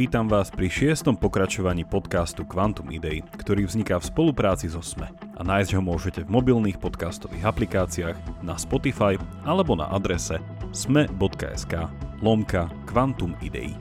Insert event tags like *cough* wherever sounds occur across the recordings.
Vítam vás pri šiestom pokračovaní podcastu Quantum Idei, ktorý vzniká v spolupráci so SME a nájsť ho môžete v mobilných podcastových aplikáciách, na Spotify alebo na adrese sme.sk lomka Quantum Idei.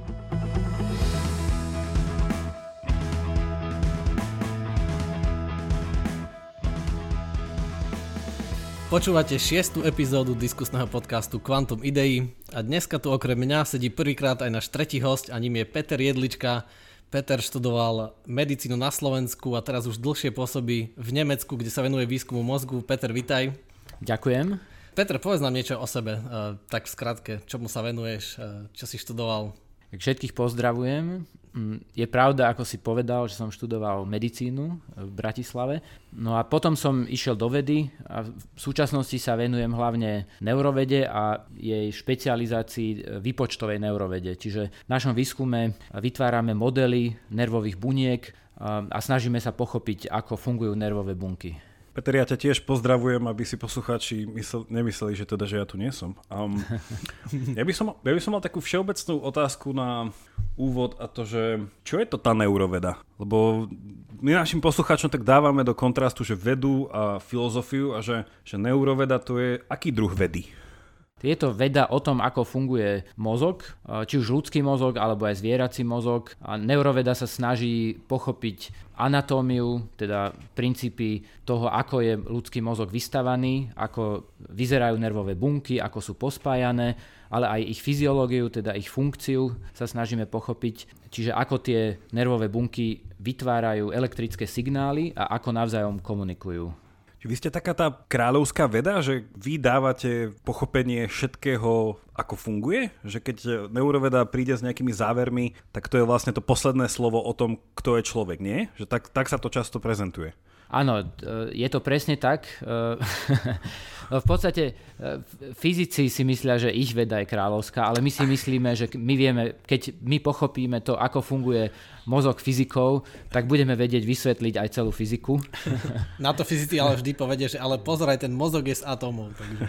Počúvate šiestu epizódu diskusného podcastu Quantum Idei a dneska tu okrem mňa sedí prvýkrát aj náš tretí host a ním je Peter Jedlička. Peter študoval medicínu na Slovensku a teraz už dlhšie pôsobí v Nemecku, kde sa venuje výskumu mozgu. Peter, vitaj. Ďakujem. Peter, povedz nám niečo o sebe, eh, tak v skratke, čomu sa venuješ, eh, čo si študoval. Všetkých pozdravujem. Mm, je pravda, ako si povedal, že som študoval medicínu v Bratislave. No a potom som išiel do vedy a v súčasnosti sa venujem hlavne neurovede a jej špecializácii výpočtovej neurovede. Čiže v našom výskume vytvárame modely nervových buniek a snažíme sa pochopiť, ako fungujú nervové bunky. Peter, ja ťa tiež pozdravujem, aby si poslucháči mysl, nemysleli, že teda, že ja tu nie som. Um, *laughs* ja, by som ja by som mal takú všeobecnú otázku na úvod a to, že čo je to tá neuroveda? Lebo my našim poslucháčom tak dávame do kontrastu, že vedu a filozofiu a že, že neuroveda to je aký druh vedy? Je to veda o tom, ako funguje mozog, či už ľudský mozog alebo aj zvierací mozog. A neuroveda sa snaží pochopiť anatómiu, teda princípy toho, ako je ľudský mozog vystavaný, ako vyzerajú nervové bunky, ako sú pospájané, ale aj ich fyziológiu, teda ich funkciu sa snažíme pochopiť. Čiže ako tie nervové bunky vytvárajú elektrické signály a ako navzájom komunikujú. Vy ste taká tá kráľovská veda, že vy dávate pochopenie všetkého, ako funguje? Že keď neuroveda príde s nejakými závermi, tak to je vlastne to posledné slovo o tom, kto je človek, nie? Že tak, tak sa to často prezentuje. Áno, je to presne tak. *laughs* v podstate fyzici si myslia, že ich veda je kráľovská, ale my si myslíme, že my vieme, keď my pochopíme to, ako funguje mozog fyzikov, tak budeme vedieť vysvetliť aj celú fyziku. *laughs* Na to fyzici ale vždy povedia, že ale pozoraj, ten mozog je z atómov. Takže...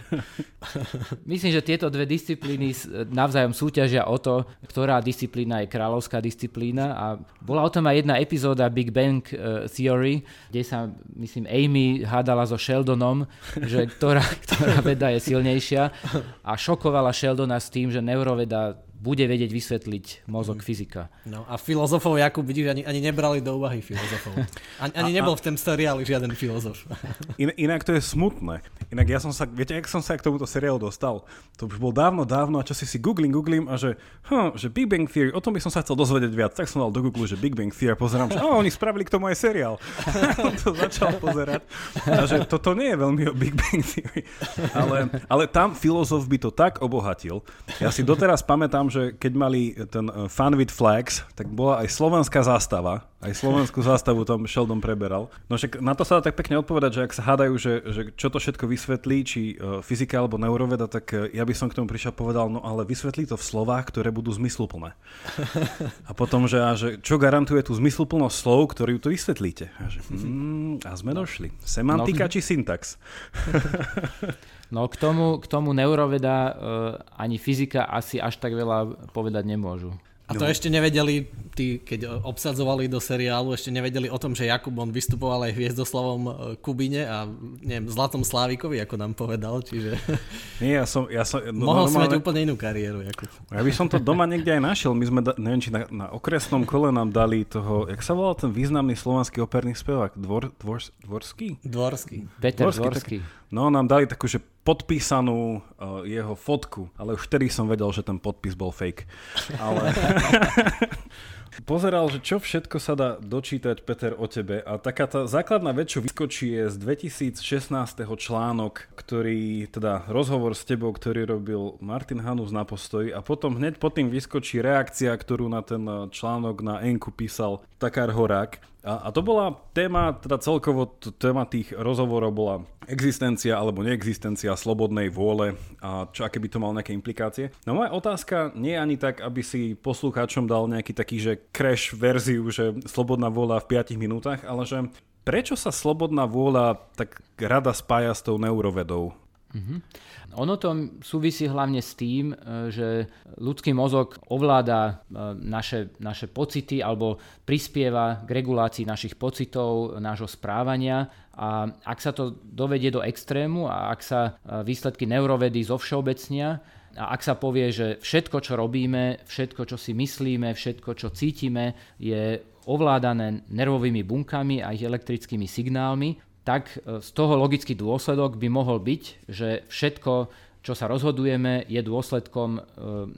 *laughs* Myslím, že tieto dve disciplíny navzájom súťažia o to, ktorá disciplína je kráľovská disciplína a bola o tom aj jedna epizóda Big Bang eh, Theory, kde sa, myslím, Amy hádala so Sheldonom, že ktorá, *laughs* ktorá veda je silnejšia a šokovala Sheldona s tým, že neuroveda bude vedieť vysvetliť mozog mm. fyzika. No a filozofov, Jakub, vidíš, ani, ani nebrali do úvahy filozofov. *laughs* Ani, ani a, nebol v tom seriáli žiaden filozof. *laughs* In, inak to je smutné. Inak ja som sa, viete, jak som sa k tomuto seriálu dostal? To už bol dávno, dávno a čo si googlim a že, hm, že Big Bang Theory, o tom by som sa chcel dozvedieť viac. Tak som dal do Google, že Big Bang Theory a pozerám, že oh, oni spravili k tomu aj seriál. *laughs* to začal pozerať. A že toto nie je veľmi o Big Bang Theory. Ale, ale tam filozof by to tak obohatil. Ja si doteraz pamätám, že keď mali ten eh, Fun with Flags, tak bola aj slovenská zástava. Aj slovenskú zástavu tam Sheldon preberal. No však na to sa dá tak pekne odpovedať, že ak sa hádajú, že, že čo to všetko vysvetlí, či uh, fyzika alebo neuroveda, tak uh, ja by som k tomu prišiel povedal, no ale vysvetlí to v slovách, ktoré budú zmysluplné. *laughs* A potom, že, a že čo garantuje tú zmysluplnosť slov, ktorú to vysvetlíte. A, že, mm, a sme došli. Semantika no. či syntax? *laughs* No k tomu, k tomu neuroveda uh, ani fyzika asi až tak veľa povedať nemôžu. A to no. ešte nevedeli, tí, keď obsadzovali do seriálu, ešte nevedeli o tom, že Jakub on vystupoval aj hviezdoslavom e, Kubine a neviem, Zlatom Slávikovi, ako nám povedal, čiže... Nie, ja som... Ja som no, Mohol normálne... mať úplne inú kariéru, Jakub. Ja by som to doma niekde aj našiel. My sme, da, neviem, či na, na okresnom kole nám dali toho, jak sa volal ten významný slovanský operný spevák? Dvor, dvor, dvorský? Dvorský. Peter Dvorský. dvorský. Tak, No, nám dali takú, že podpísanú uh, jeho fotku, ale už vtedy som vedel, že ten podpis bol fake. Ale... *laughs* Pozeral, že čo všetko sa dá dočítať, Peter, o tebe. A taká tá základná vec, čo vyskočí, je z 2016. článok, ktorý, teda rozhovor s tebou, ktorý robil Martin Hanus na postoji a potom hneď po tým vyskočí reakcia, ktorú na ten eh, článok na Enku písal Takar Horák. A, a to bola téma, teda celkovo téma tých rozhovorov bola existencia alebo neexistencia slobodnej vôle a čo, aké by to mal nejaké implikácie. No moja otázka nie je ani tak, aby si poslucháčom dal nejaký taký, že crash verziu, že slobodná vôľa v 5 minútach, ale že prečo sa slobodná vôľa tak rada spája s tou neurovedou? Mm-hmm. Ono to súvisí hlavne s tým, e, že ľudský mozog ovláda e, naše, naše pocity alebo prispieva k regulácii našich pocitov, nášho správania a ak sa to dovedie do extrému a ak sa e, výsledky neurovedy zovšeobecnia, a ak sa povie, že všetko, čo robíme, všetko, čo si myslíme, všetko, čo cítime, je ovládané nervovými bunkami a ich elektrickými signálmi, tak e, z toho logický dôsledok by mohol byť, že všetko, čo sa rozhodujeme, je dôsledkom e,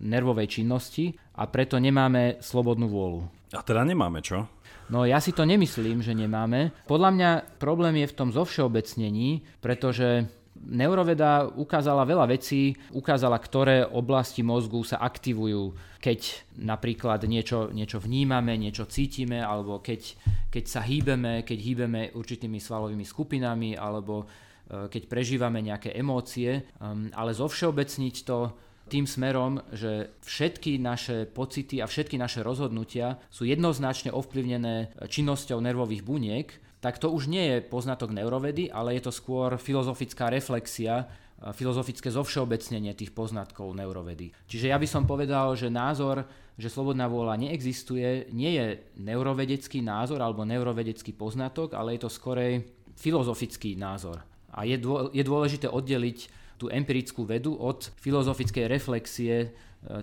nervovej činnosti a preto nemáme slobodnú vôľu. A teda nemáme čo? No ja si to nemyslím, že nemáme. Podľa mňa problém je v tom zovšeobecnení, pretože Neuroveda ukázala veľa vecí, ukázala, ktoré oblasti mozgu sa aktivujú, keď napríklad niečo, niečo vnímame, niečo cítime, alebo keď, keď sa hýbeme, keď hýbeme určitými svalovými skupinami, alebo e, keď prežívame nejaké emócie, um, ale zovšeobecniť to tým smerom, že všetky naše pocity a všetky naše rozhodnutia sú jednoznačne ovplyvnené činnosťou nervových buniek, tak to už nie je poznatok neurovedy, ale je to skôr filozofická reflexia, filozofické zovšeobecnenie tých poznatkov neurovedy. Čiže ja by som povedal, že názor, že slobodná vôľa neexistuje, nie je neurovedecký názor alebo neurovedecký poznatok, ale je to skorej filozofický názor. A je, je dôležité oddeliť tú empirickú vedu od filozofickej reflexie e,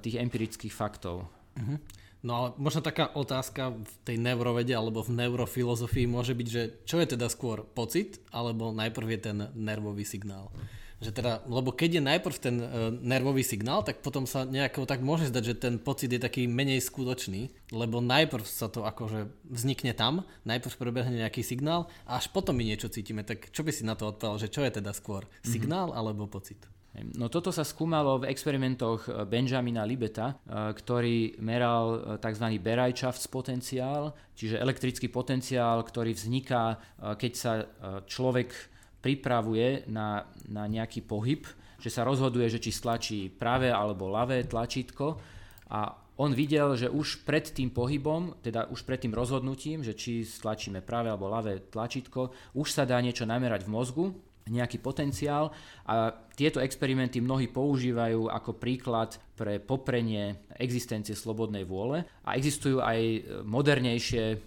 tých empirických faktov. Uh-huh. No ale možno taká otázka v tej neurovede alebo v neurofilozofii môže byť, že čo je teda skôr pocit alebo najprv je ten nervový signál. Že teda, lebo keď je najprv ten uh, nervový signál, tak potom sa nejako tak môže zdať, že ten pocit je taký menej skutočný, lebo najprv sa to akože vznikne tam, najprv prebehne nejaký signál a až potom my niečo cítime. Tak čo by si na to odpovedal, že čo je teda skôr, mhm. signál mm-hmm. alebo pocit? No toto sa skúmalo v experimentoch eh, Benjamina Libeta, eh, ktorý meral eh, tzv. Bereitschafts potenciál, čiže elektrický potenciál, ktorý vzniká, keď sa človek pripravuje na, na nejaký pohyb, že sa rozhoduje, že či stlačí pravé alebo ľavé tlačítko a on videl, že už pred tým pohybom, teda už pred tým rozhodnutím, že či stlačíme pravé alebo ľavé tlačítko, už sa dá niečo namerať v mozgu nejaký potenciál a tieto experimenty mnohí používajú ako príklad pre poprenie existencie slobodnej vôle a existujú aj modernejšie e,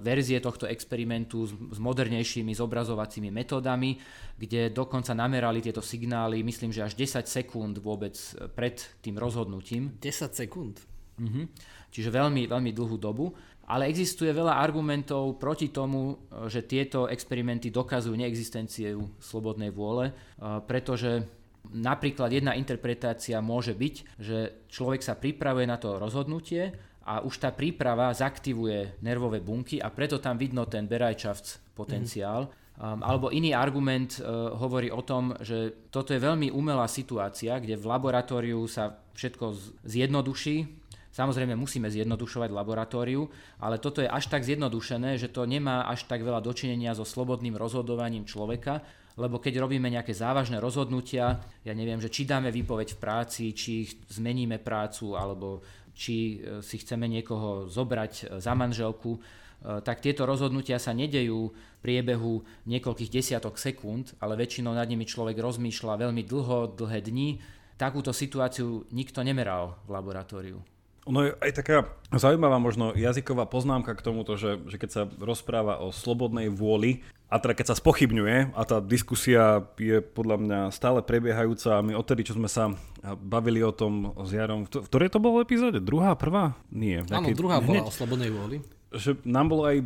verzie tohto experimentu s, s modernejšími zobrazovacími metódami, kde dokonca namerali tieto signály, myslím, že až 10 sekúnd vôbec pred tým rozhodnutím. 10 sekúnd? Mhm. Čiže veľmi, veľmi dlhú dobu ale existuje veľa argumentov proti tomu, e, že tieto experimenty dokazujú neexistenciu slobodnej vôle, e, pretože napríklad jedna interpretácia môže byť, že človek sa pripravuje na to rozhodnutie a už tá príprava zaktivuje nervové bunky a preto tam vidno ten Bereitschafts potenciál. Mm. Um, alebo iný argument uh, hovorí o tom, že toto je veľmi umelá situácia, kde v laboratóriu sa všetko zjednoduší, Samozrejme musíme zjednodušovať laboratóriu, ale toto je až tak zjednodušené, že to nemá až tak veľa dočinenia so slobodným rozhodovaním človeka, lebo keď robíme nejaké závažné rozhodnutia, ja neviem, že či dáme výpoveď v práci, či zmeníme prácu, alebo či e, si chceme niekoho zobrať e, za manželku, e, tak tieto rozhodnutia sa nedejú v priebehu niekoľkých desiatok sekúnd, ale väčšinou nad nimi človek rozmýšľa veľmi dlho, dlhé dni. Takúto situáciu nikto nemeral v laboratóriu. Ono je aj taká zaujímavá možno jazyková poznámka k tomuto, že, že keď sa rozpráva o slobodnej vôli a teda keď sa spochybňuje a tá diskusia je podľa mňa stále prebiehajúca a my odtedy, čo sme sa bavili o tom s Jarom, v ktorej to bolo epizóde? Druhá, prvá? Nie. Áno, druhá bola o slobodnej vôli že nám bolo aj,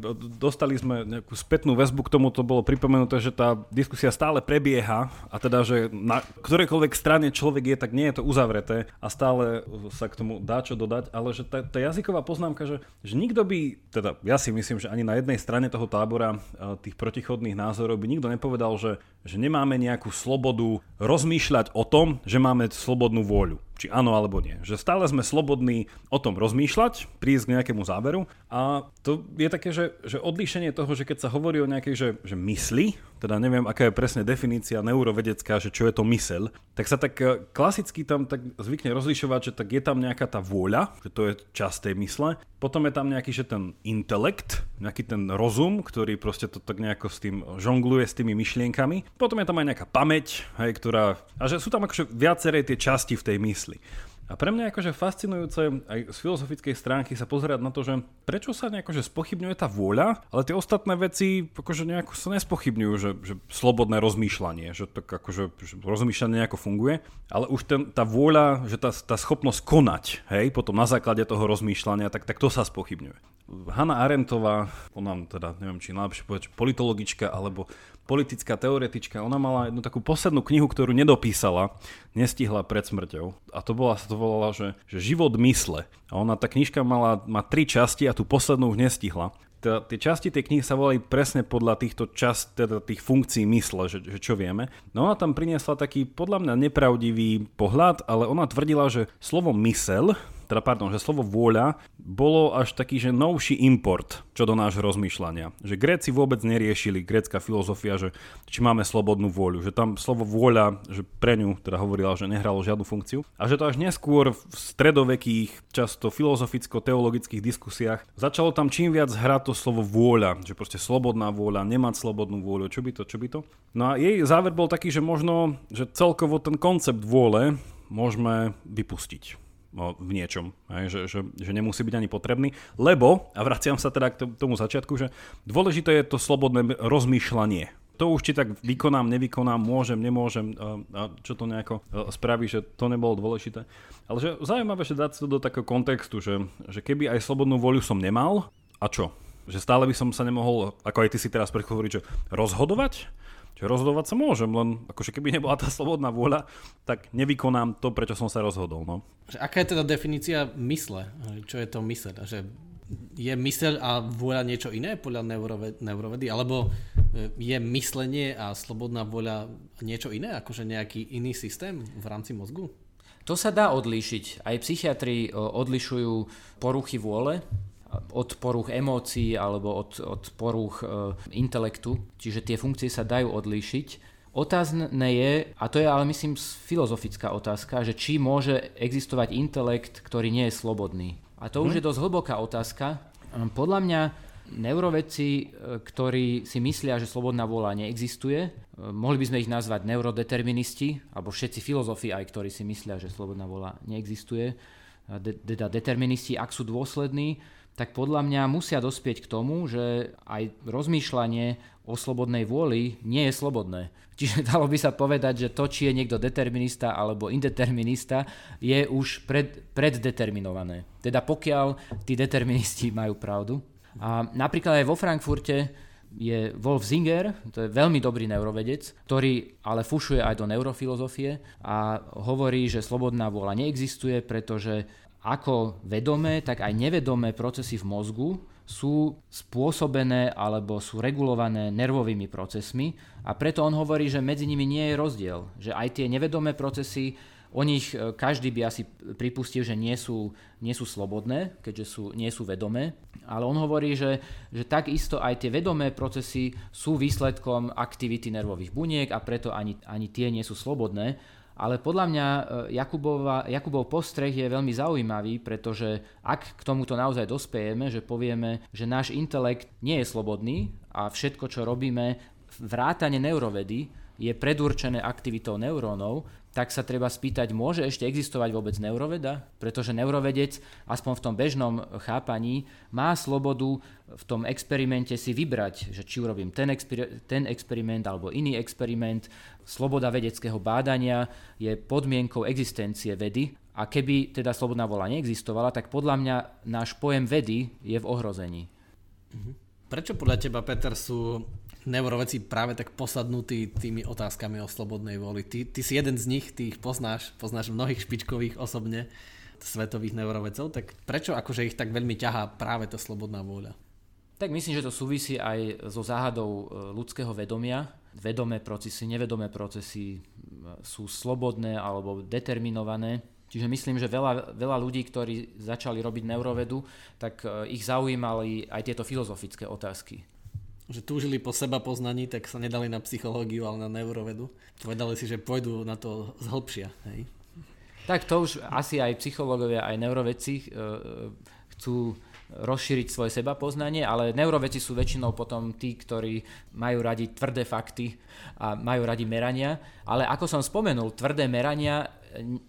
dostali sme nejakú spätnú väzbu k tomu, to bolo pripomenuté, že tá diskusia stále prebieha a teda, že na ktorejkoľvek strane človek je, tak nie je to uzavreté a stále sa k tomu dá čo dodať, ale že tá, tá jazyková poznámka, že, že nikto by, teda ja si myslím, že ani na jednej strane toho tábora tých protichodných názorov by nikto nepovedal, že, že nemáme nejakú slobodu rozmýšľať o tom, že máme slobodnú vôľu či áno alebo nie. Že stále sme slobodní o tom rozmýšľať, prísť k nejakému záveru a to je také, že, že odlíšenie toho, že keď sa hovorí o nejakej že, že mysli, teda neviem, aká je presne definícia neurovedecká, že čo je to myseľ, tak sa tak e, klasicky tam tak zvykne rozlišovať, že tak je tam nejaká tá vôľa, že to je časť tej mysle, potom je tam nejaký, že ten intelekt, nejaký ten rozum, ktorý proste to tak nejako s tým žongluje s tými myšlienkami, potom je tam aj nejaká pamäť, hej, ktorá, a že sú tam akože viaceré tie časti v tej mysli. A pre mňa je akože fascinujúce aj z filozofickej stránky sa pozerať na to, že prečo sa nejako že spochybňuje tá vôľa, ale tie ostatné veci akože nejako sa nespochybňujú, že, že slobodné rozmýšľanie, že tak akože že rozmýšľanie nejako funguje, ale už ten, tá vôľa, že tá, tá schopnosť konať, hej, potom na základe toho rozmýšľania, tak, tak to sa spochybňuje. Hanna Arendtová, ona teda neviem, či najlepšie povedať, politologička alebo politická teoretička, ona mala jednu takú poslednú knihu, ktorú nedopísala, nestihla pred smrťou. A to bola, sa to volala, že, že Život mysle. A ona, tá knižka mala, má tri časti a tú poslednú už nestihla. Tá, tie časti tej knihy sa volali presne podľa týchto čast, teda tých funkcií mysle, že, že čo vieme. No ona tam priniesla taký podľa mňa nepravdivý pohľad, ale ona tvrdila, že slovo mysel teda pardon, že slovo vôľa bolo až taký, že novší import čo do nášho rozmýšľania. Že Gréci vôbec neriešili, grécka filozofia, že či máme slobodnú vôľu, že tam slovo vôľa, že pre ňu teda hovorila, že nehralo žiadnu funkciu a že to až neskôr v stredovekých, často filozoficko-teologických diskusiách začalo tam čím viac hrať to slovo vôľa, že proste slobodná vôľa, nemať slobodnú vôľu, čo by to, čo by to. No a jej záver bol taký, že možno, že celkovo ten koncept vôle môžeme vypustiť v niečom, hej, že, že, že nemusí byť ani potrebný, lebo, a vraciam sa teda k tomu začiatku, že dôležité je to slobodné rozmýšľanie. To už či tak vykonám, nevykonám, môžem, nemôžem a, čo to nejako spraví, že to nebolo dôležité. Ale že zaujímavé, že dať to do takého kontextu, že, že keby aj slobodnú voľu som nemal, a čo? Že stále by som sa nemohol, ako aj ty si teraz hovoriť, že rozhodovať? Čiže rozhodovať sa môžem, len akože keby nebola tá slobodná vôľa, tak nevykonám to, prečo som sa rozhodol. No. Aká je teda definícia mysle? Čo je to mysle? Že je myseľ a vôľa niečo iné podľa neurovedy? Alebo e, je myslenie a slobodná vôľa niečo iné? Akože nejaký iný systém v rámci mozgu? To sa dá odlíšiť. Aj psychiatri odlišujú poruchy vôle od poruch emócií alebo od, od poruch e, intelektu, čiže tie funkcie sa dajú odlíšiť. Otázne je, a to je ale myslím filozofická otázka, že či môže existovať intelekt, ktorý nie je slobodný. A to hmm. už je dosť hlboká otázka. Podľa mňa neurovedci, e, ktorí si myslia, že slobodná vôľa neexistuje, e, mohli by sme ich nazvať neurodeterministi, alebo všetci filozofi aj, ktorí si myslia, že slobodná vôľa neexistuje, teda deterministi, ak sú dôslední, tak podľa mňa musia dospieť k tomu, že aj rozmýšľanie o slobodnej vôli nie je slobodné. *laughs* Čiže dalo by sa povedať, že to, či je niekto determinista alebo indeterminista, je už pred, preddeterminované. Teda pokiaľ tí deterministi *laughs* majú pravdu. A napríklad aj vo Frankfurte je Wolf Zinger, to je veľmi dobrý neurovedec, ktorý ale fušuje aj do neurofilozofie a hovorí, že slobodná vôľa neexistuje, pretože ako vedomé, tak aj nevedomé procesy v mozgu sú spôsobené alebo sú regulované nervovými procesmi a preto on hovorí, že medzi nimi nie je rozdiel, že aj tie nevedomé procesy, o nich e, každý by asi pripustil, že nie sú, nie sú slobodné, keďže sú, nie sú vedomé, ale on hovorí, že, že takisto aj tie vedomé procesy sú výsledkom aktivity nervových buniek a preto ani, ani tie nie sú slobodné ale podľa mňa e, Jakubova, Jakubov postreh je veľmi zaujímavý, pretože ak k tomuto naozaj dospejeme, že povieme, že náš intelekt nie je slobodný a všetko, čo robíme, vrátane neurovedy, je predurčené aktivitou neurónov, tak sa treba spýtať, môže ešte existovať vôbec neuroveda? Pretože neurovedec, aspoň v tom bežnom chápaní, má slobodu v tom experimente si vybrať, že či urobím ten, exper- ten experiment alebo iný experiment. Sloboda vedeckého bádania je podmienkou existencie vedy a keby teda slobodná vola neexistovala, tak podľa mňa náš pojem vedy je v ohrození. Mhm. Prečo podľa teba, Peter, sú neuroveci práve tak posadnutí tými otázkami o slobodnej voli. Ty, ty si jeden z nich, ty ich poznáš, poznáš mnohých špičkových osobne svetových neurovecov, tak prečo akože ich tak veľmi ťahá práve tá slobodná vôľa? Tak myslím, že to súvisí aj so záhadou e, ľudského vedomia. Vedomé procesy, nevedomé procesy sú slobodné alebo determinované. Čiže myslím, že veľa, veľa ľudí, ktorí začali robiť neurovedu, tak e, ich zaujímali aj tieto filozofické otázky. že túžili po seba poznaní, tak sa nedali na psychológiu, ale na neurovedu. Povedali si, že pôjdu na to zhlbšia. Hej? Tak to už asi aj psychológovia, aj neurovedci e, chcú rozšíriť svoje seba poznanie, ale neuroveci sú väčšinou potom tí, ktorí majú radi tvrdé fakty a majú radi merania. Ale ako som spomenul, tvrdé merania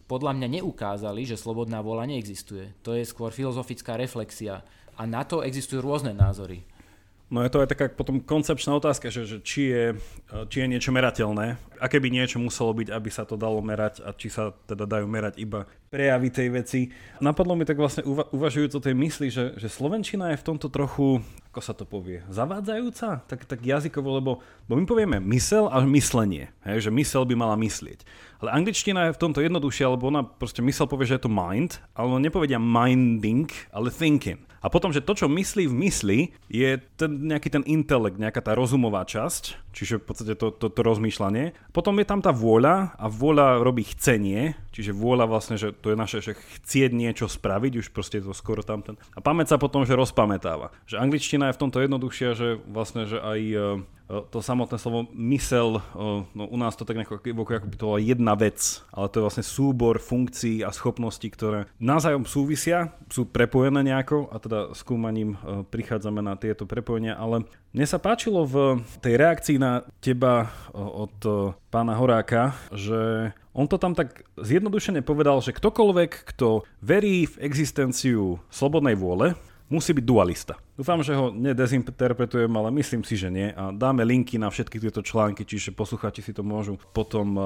podľa mňa neukázali, že slobodná vôľa neexistuje. To je skôr filozofická reflexia. A na to existujú rôzne názory. No je to aj taká potom koncepčná otázka, že, že či, je, či je niečo merateľné, aké by niečo muselo byť, aby sa to dalo merať a či sa teda dajú merať iba prejavy tej veci. Napadlo mi tak vlastne uva- uvažujúc o tej mysli, že, že Slovenčina je v tomto trochu, ako sa to povie, zavádzajúca, tak, tak jazykovo, lebo, lebo my povieme mysel a myslenie, hej, že mysel by mala myslieť. Ale angličtina je v tomto jednoduchšia, lebo ona proste mysel povie, že je to mind, ale nepovedia minding, ale thinking. A potom, že to, čo myslí v mysli, je ten, nejaký ten intelekt, nejaká tá rozumová časť, čiže v podstate to, to, to rozmýšľanie. Potom je tam tá vôľa a vôľa robí chcenie, čiže vôľa vlastne, že to je naše, že chcieť niečo spraviť, už proste je to skoro tam ten. A pamäť sa potom, že rozpamätáva. Že angličtina je v tomto jednoduchšia, že vlastne, že aj to samotné slovo mysel, no u nás to tak nejako ako by to bola jedna vec, ale to je vlastne súbor funkcií a schopností, ktoré navzájom súvisia, sú prepojené nejako a teda skúmaním prichádzame na tieto prepojenia, ale mne sa páčilo v tej reakcii na teba od pána Horáka, že on to tam tak zjednodušene povedal, že ktokoľvek, kto verí v existenciu slobodnej vôle, musí byť dualista. Dúfam, že ho nedezinterpretujem, ale myslím si, že nie. A dáme linky na všetky tieto články, čiže posluchači si to môžu potom uh,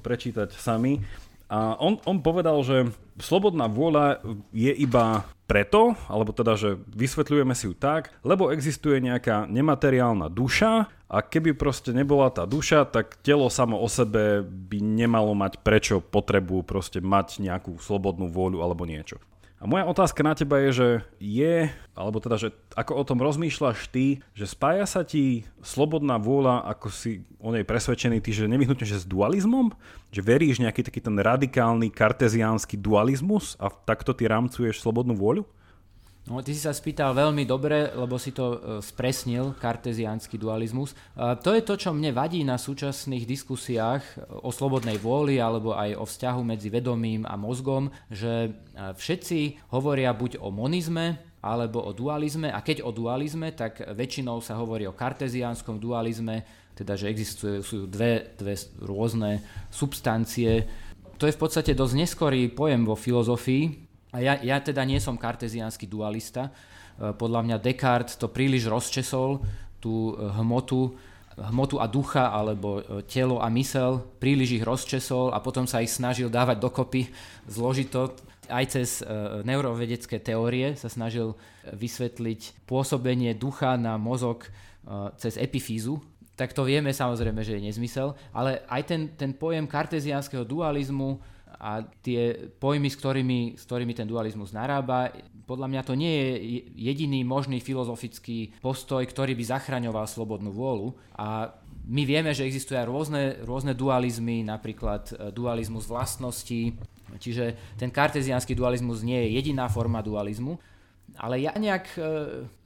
prečítať sami. A on, on povedal, že slobodná vôľa je iba preto, alebo teda, že vysvetľujeme si ju tak, lebo existuje nejaká nemateriálna duša a keby proste nebola tá duša, tak telo samo o sebe by nemalo mať prečo potrebu proste mať nejakú slobodnú vôľu alebo niečo. A moja otázka na teba je, že je, alebo teda, že ako o tom rozmýšľaš ty, že spája sa ti slobodná vôľa, ako si o nej presvedčený ty, že nevyhnutne, že s dualizmom? Že veríš nejaký taký ten radikálny karteziánsky dualizmus a takto ty rámcuješ slobodnú vôľu? No, ty si sa spýtal veľmi dobre, lebo si to e, spresnil, karteziánsky dualizmus. To je to, čo mne vadí na súčasných diskusiách o slobodnej vôli alebo aj o vzťahu medzi vedomím a mozgom, že e, všetci hovoria buď o monizme, alebo o dualizme a keď o dualizme, tak väčšinou sa hovorí o karteziánskom dualizme, teda že existujú dve, dve rôzne substancie. To je v podstate dosť neskorý pojem vo filozofii, a ja, ja teda nie som karteziánsky dualista. E, podľa mňa Descartes to príliš rozčesol, tú e, hmotu, hmotu a ducha, alebo e, telo a mysel, príliš ich rozčesol a potom sa ich snažil dávať dokopy zložito. Aj cez neurovedecké teórie sa snažil vysvetliť pôsobenie ducha na mozog cez epifízu, tak to vieme samozrejme, že je nezmysel, ale aj ten, ten pojem karteziánskeho dualizmu a tie pojmy, s ktorými, s ktorými ten dualizmus narába, podľa mňa to nie je jediný možný filozofický postoj, ktorý by zachraňoval slobodnú vôľu. A my vieme, že existujú aj rôzne, rôzne dualizmy, napríklad e, dualizmus vlastnosti, čiže ten karteziánsky dualizmus nie je jediná forma dualizmu, ale ja nejak e,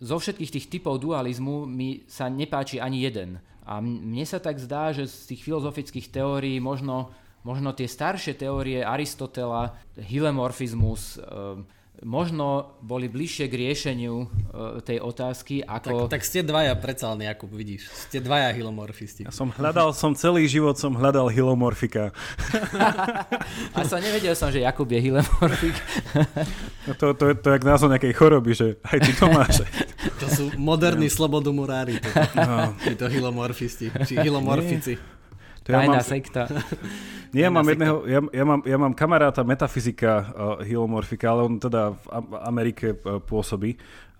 zo všetkých tých typov dualizmu mi sa nepáči ani jeden. A mne sa tak zdá, že z tých filozofických teórií možno možno tie staršie teórie Aristotela, hylemorfizmus, eh, možno boli bližšie k riešeniu eh, tej otázky ako... Tak, tak ste dvaja predsa len, Jakub, vidíš. Ste dvaja hilomorfisti. Ja som hľadal, som celý život som hľadal hilomorfika. *laughs* A sa nevedel som, že Jakub je hilomorfik. no to, to, to, to je jak názov nejakej choroby, že aj ty to máš. to sú moderní slobodomurári, no. títo hilomorfisti, či hilomorfici. Nie. To ja Tajná mám, sekta. *laughs* Nie, ja mám, jedného, ja, ja, mám, ja mám kamaráta metafyzika uh, hilomorfika, ale on teda v Amerike uh, pôsobí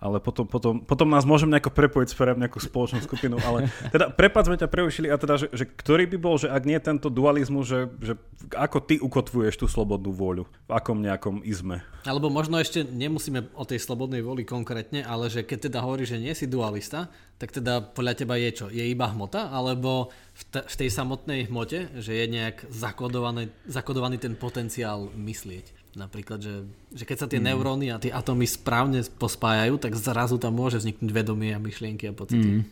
ale potom, potom, potom nás môžem nejako prepojiť, spravím nejakú spoločnú skupinu, ale teda prepad sme ťa preušili a teda, že, že ktorý by bol, že ak nie tento dualizmus, že, že ako ty ukotvuješ tú slobodnú vôľu, v akom nejakom izme? Alebo možno ešte nemusíme o tej slobodnej vôli konkrétne, ale že keď teda hovorí, že nie si dualista, tak teda podľa teba je čo? Je iba hmota? Alebo v, t- v tej samotnej hmote, že je nejak zakodovaný, zakodovaný ten potenciál myslieť? Napríklad, že, že keď sa tie mm. neuróny a tie atómy správne pospájajú, tak zrazu tam môže vzniknúť vedomie a myšlienky a pocity. Mm.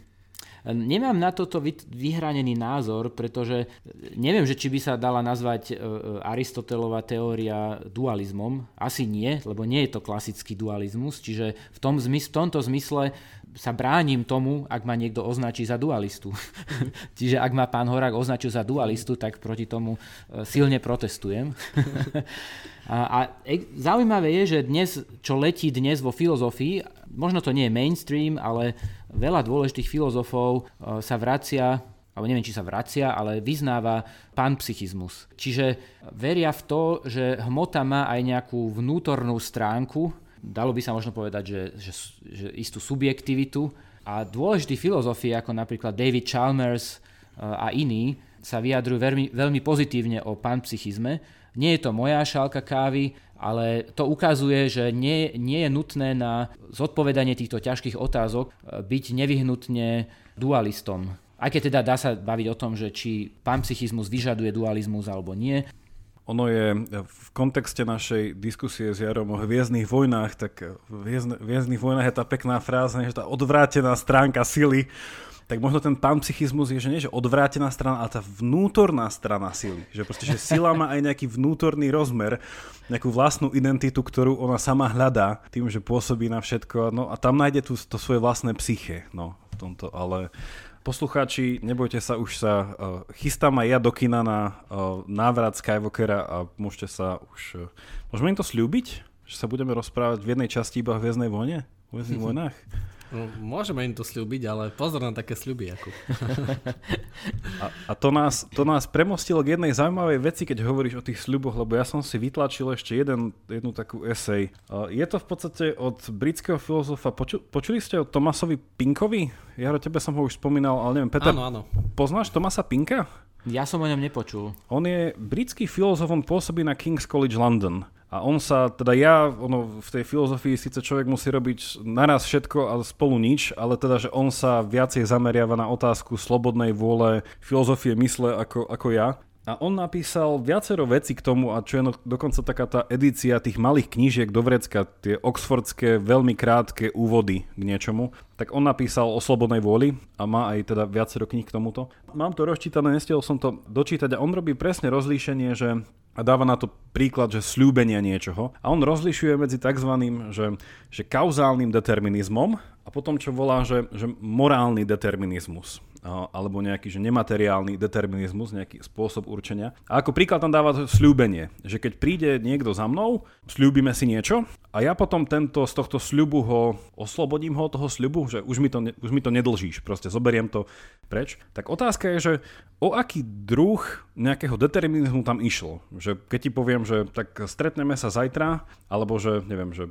Nemám na toto vyhranený názor, pretože neviem, že či by sa dala nazvať e, e, Aristotelová teória dualizmom. Asi nie, lebo nie je to klasický dualizmus, čiže v, tom zmys- v tomto zmysle sa bránim tomu, ak ma niekto označí za dualistu. *laughs* Čiže ak ma pán Horák označil za dualistu, tak proti tomu e, silne protestujem. *laughs* a, a zaujímavé je, že dnes, čo letí dnes vo filozofii, možno to nie je mainstream, ale veľa dôležitých filozofov e, sa vracia alebo neviem, či sa vracia, ale vyznáva panpsychizmus. Čiže veria v to, že hmota má aj nejakú vnútornú stránku, dalo by sa možno povedať, že, že, že istú subjektivitu a dôležití filozofi ako napríklad David Chalmers eh, a iní sa vyjadrujú veľmi, veľmi pozitívne o panpsychizme. Nie je to moja šálka kávy, ale to ukazuje, že nie, nie je nutné na zodpovedanie týchto ťažkých otázok eh, byť nevyhnutne dualistom. Aj keď teda dá sa baviť o tom, že či panpsychizmus vyžaduje dualizmus alebo nie, ono je v kontexte našej diskusie s Jarom o hviezdnych vojnách, tak v hviezdnych vojnách je tá pekná fráza, že tá odvrátená stránka sily, tak možno ten panpsychizmus je, že nie, že odvrátená strana, ale tá vnútorná strana sily. Že proste, že sila má aj nejaký vnútorný rozmer, nejakú vlastnú identitu, ktorú ona sama hľadá tým, že pôsobí na všetko. No a tam nájde tu to svoje vlastné psyche. No, v tomto, ale Poslucháči, nebojte sa, už sa uh, chystám aj ja do kina na uh, návrat Skywalkera a môžete sa už... Uh, môžeme im to slúbiť? Že sa budeme rozprávať v jednej časti iba o Hviezdnej vojne? O Hviezdnych *laughs* vojnách? No, môžeme im to slúbiť, ale pozor na také sľuby. Ako. a, a to, nás, to nás premostilo k jednej zaujímavej veci, keď hovoríš o tých sľuboch, lebo ja som si vytlačil ešte jeden, jednu takú esej. Je to v podstate od britského filozofa, poču, počuli ste o Tomasovi Pinkovi? Jaro, tebe som ho už spomínal, ale neviem, Peter, áno, áno. poznáš Tomasa Pinka? Ja som o ňom nepočul. On je britský filozof, on pôsobí na King's College London. A on sa, teda ja, ono v tej filozofii síce človek musí robiť naraz všetko a spolu nič, ale teda, že on sa viacej zameriava na otázku slobodnej vôle, filozofie mysle ako, ako ja. A on napísal viacero vecí k tomu, a čo je no, dokonca taká tá edícia tých malých knížiek do vrecka, tie oxfordské veľmi krátke úvody k niečomu, tak on napísal o slobodnej vôli a má aj teda viacero kníh k tomuto. Mám to rozčítané, nestiel som to dočítať a on robí presne rozlíšenie, že a dáva na to príklad, že slúbenia niečoho. A on rozlišuje medzi tzv. Že, že kauzálnym determinizmom a potom, čo volá, že, že morálny determinizmus alebo nejaký že nemateriálny determinizmus, nejaký spôsob určenia. A ako príklad tam dáva slúbenie, že keď príde niekto za mnou, slúbime si niečo a ja potom tento, z tohto sľubu ho oslobodím ho toho sľubu, že už mi to, už mi to nedlžíš, proste zoberiem to preč. Tak otázka je, že o aký druh nejakého determinizmu tam išlo. Že keď ti poviem, že tak stretneme sa zajtra, alebo že, neviem, že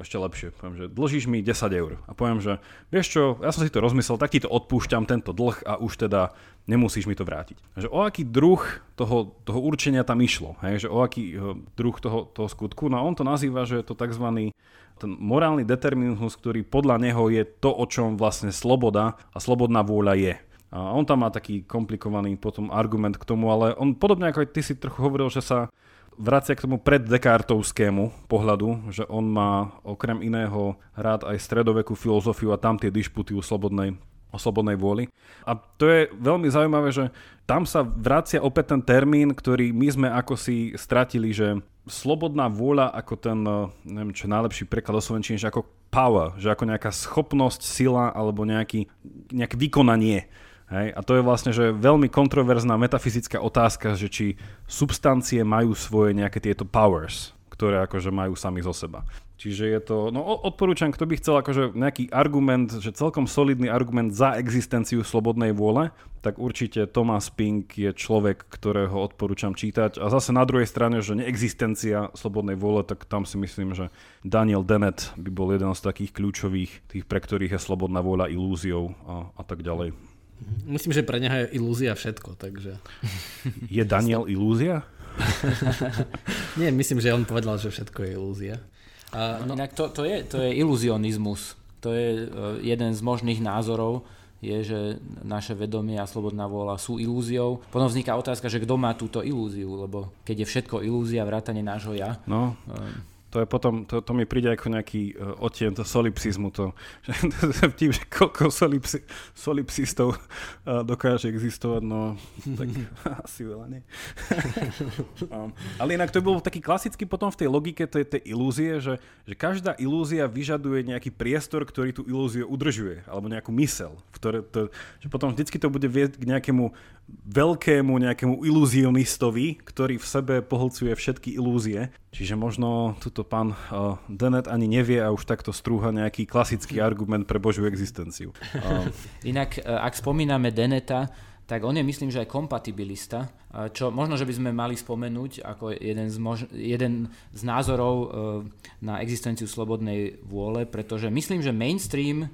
ešte lepšie, poviem, že dlžíš mi 10 eur. A poviem, že vieš čo, ja som si to rozmyslel, tak ti to odpúšťam, tento dlh a už teda nemusíš mi to vrátiť. Že o aký druh toho, toho určenia tam išlo, hej? že o aký eh, druh toho, toho skutku. No on to nazýva, že je to tzv. ten morálny determinizmus, ktorý podľa neho je to, o čom vlastne sloboda a slobodná vôľa je. A on tam má taký komplikovaný potom argument k tomu, ale on podobne ako aj ty si trochu hovoril, že sa vracia k tomu preddekartovskému pohľadu, že on má okrem iného rád aj stredovekú filozofiu a tam tie dišputy o slobodnej, o slobodnej vôli. A to je veľmi zaujímavé, že tam sa vracia opäť ten termín, ktorý my sme ako si stratili, že slobodná vôľa ako ten, neviem čo najlepší preklad o že ako power, že ako nejaká schopnosť, sila alebo nejaký, nejaké vykonanie Hej? A to je vlastne že veľmi kontroverzná metafyzická otázka, že či substancie majú svoje nejaké tieto powers, ktoré akože majú sami zo seba. Čiže je to, no odporúčam, kto by chcel akože nejaký argument, že celkom solidný argument za existenciu slobodnej vôle, tak určite Thomas Pink je človek, ktorého odporúčam čítať. A zase na druhej strane, že neexistencia slobodnej vôle, tak tam si myslím, že Daniel Dennett by bol jeden z takých kľúčových, tých, pre ktorých je slobodná vôľa ilúziou a, a tak ďalej. Myslím, že pre neho je ilúzia všetko, takže... Je Daniel ilúzia? *laughs* Nie, myslím, že on povedal, že všetko je ilúzia. A, no. Inak to, to, je, to je iluzionizmus. To je uh, jeden z možných názorov, je, že naše vedomie a slobodná vôľa sú ilúziou. Potom vzniká otázka, že kto má túto ilúziu, lebo keď je všetko ilúzia, vrátane nášho ja. No. To je potom, to, to mi príde ako nejaký uh, odtien to solipsizmu, to, *laughs* že vtip, že koľko solipsi, solipsistov uh, dokáže existovať, no tak *laughs* asi veľa nie. *laughs* um, ale inak to bol taký klasický potom v tej logike tej, tej ilúzie, že, že každá ilúzia vyžaduje nejaký priestor, ktorý tú ilúziu udržuje, alebo nejakú mysel, ktoré to, že potom vždycky to bude viesť k nejakému veľkému nejakému iluzionistovi, ktorý v sebe pohlcuje všetky ilúzie. Čiže možno tuto pán uh, Dennett ani nevie a už takto strúha nejaký klasický argument pre Božiu existenciu. Uh. *laughs* Inak, e, ak spomíname Deneta, tak on je myslím, že aj kompatibilista, čo možno, že by sme mali spomenúť ako jeden z, mož- jeden z názorov na existenciu slobodnej vôle, pretože myslím, že mainstream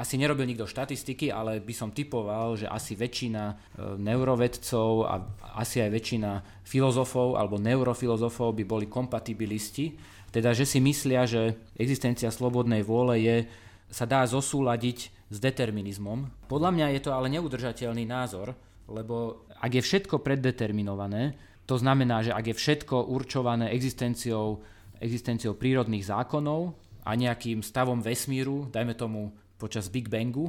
asi nerobil nikto štatistiky, ale by som typoval, že asi väčšina e, neurovedcov a asi aj väčšina filozofov alebo neurofilozofov by boli kompatibilisti. Teda, že si myslia, že existencia slobodnej vôle je, sa dá zosúľadiť s determinizmom. Podľa mňa je to ale neudržateľný názor, lebo ak je všetko preddeterminované, to znamená, že ak je všetko určované existenciou, existenciou prírodných zákonov a nejakým stavom vesmíru, dajme tomu počas Big Bangu,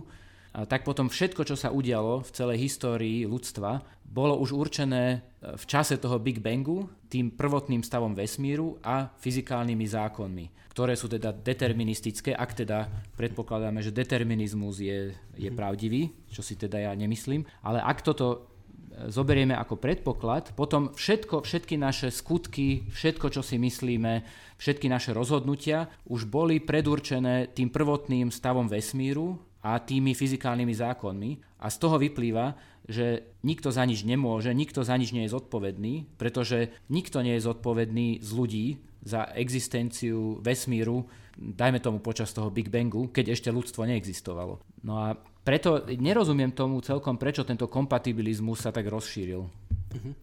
tak potom všetko, čo sa udialo v celej histórii ľudstva, bolo už určené e, v čase toho Big Bangu tým prvotným stavom vesmíru a fyzikálnymi zákonmi, ktoré sú teda deterministické, ak teda predpokladáme, že determinizmus je, je pravdivý, čo si teda ja nemyslím, ale ak toto zoberieme ako predpoklad, potom všetko, všetky naše skutky, všetko, čo si myslíme, všetky naše rozhodnutia už boli predurčené tým prvotným stavom vesmíru a tými fyzikálnymi zákonmi a z toho vyplýva, že nikto za nič nemôže, nikto za nič nie je zodpovedný, pretože nikto nie je zodpovedný z ľudí za existenciu vesmíru, dajme tomu počas toho Big Bangu, keď ešte ľudstvo neexistovalo. No a preto nerozumiem tomu celkom, prečo tento kompatibilizmus sa tak rozšíril. Uh-huh.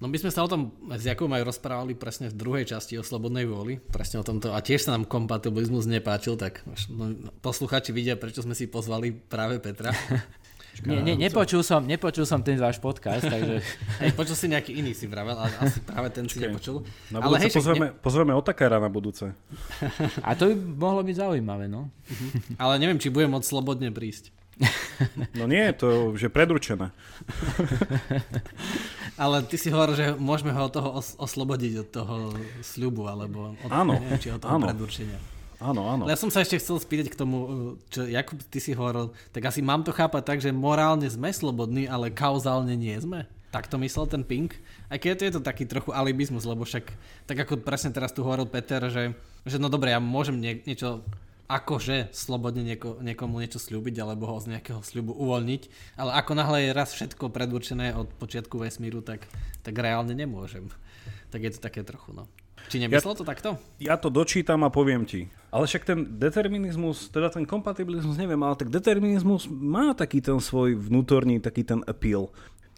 No my sme sa o tom s Jakom aj rozprávali presne v druhej časti o slobodnej vôli, presne o tomto a tiež sa nám kompatibilizmus nepáčil, tak no, posluchači vidia, prečo sme si pozvali práve Petra. *laughs* Nie, nie, nepočul, som, nepočul som ten váš podcast, *laughs* takže... Hej, počul si nejaký iný si vravel, ale asi práve ten si nepočul. Na ale hej, pozveme, ne... pozveme Otakára na budúce. A to by mohlo byť zaujímavé, no. ale neviem, či bude môcť slobodne prísť. *laughs* No nie, to už je predurčené. *laughs* Ale ty si hovoril, že môžeme ho od toho os- oslobodiť od toho sľubu, alebo od, áno, neviem, či od toho áno. predurčenia. Áno, áno. Ale ja som sa ešte chcel spýtať k tomu, čo Jakub, ty si hovoril, tak asi mám to chápať tak, že morálne sme slobodní, ale kauzálne nie sme? Tak to myslel ten Pink? Aj keď to je to taký trochu alibizmus, lebo však, tak ako presne teraz tu hovoril Peter, že, že no dobre, ja môžem nie, niečo akože slobodne nieko, niekomu niečo slúbiť alebo ho z nejakého sľubu uvoľniť, ale ako náhle je raz všetko predurčené od počiatku vesmíru, tak, tak reálne nemôžem. Tak je to také trochu, no. Či nemyslel ja, to takto? Ja to dočítam a poviem ti. Ale však ten determinizmus, teda ten kompatibilizmus, neviem, ale tak determinizmus má taký ten svoj vnútorný, taký ten appeal.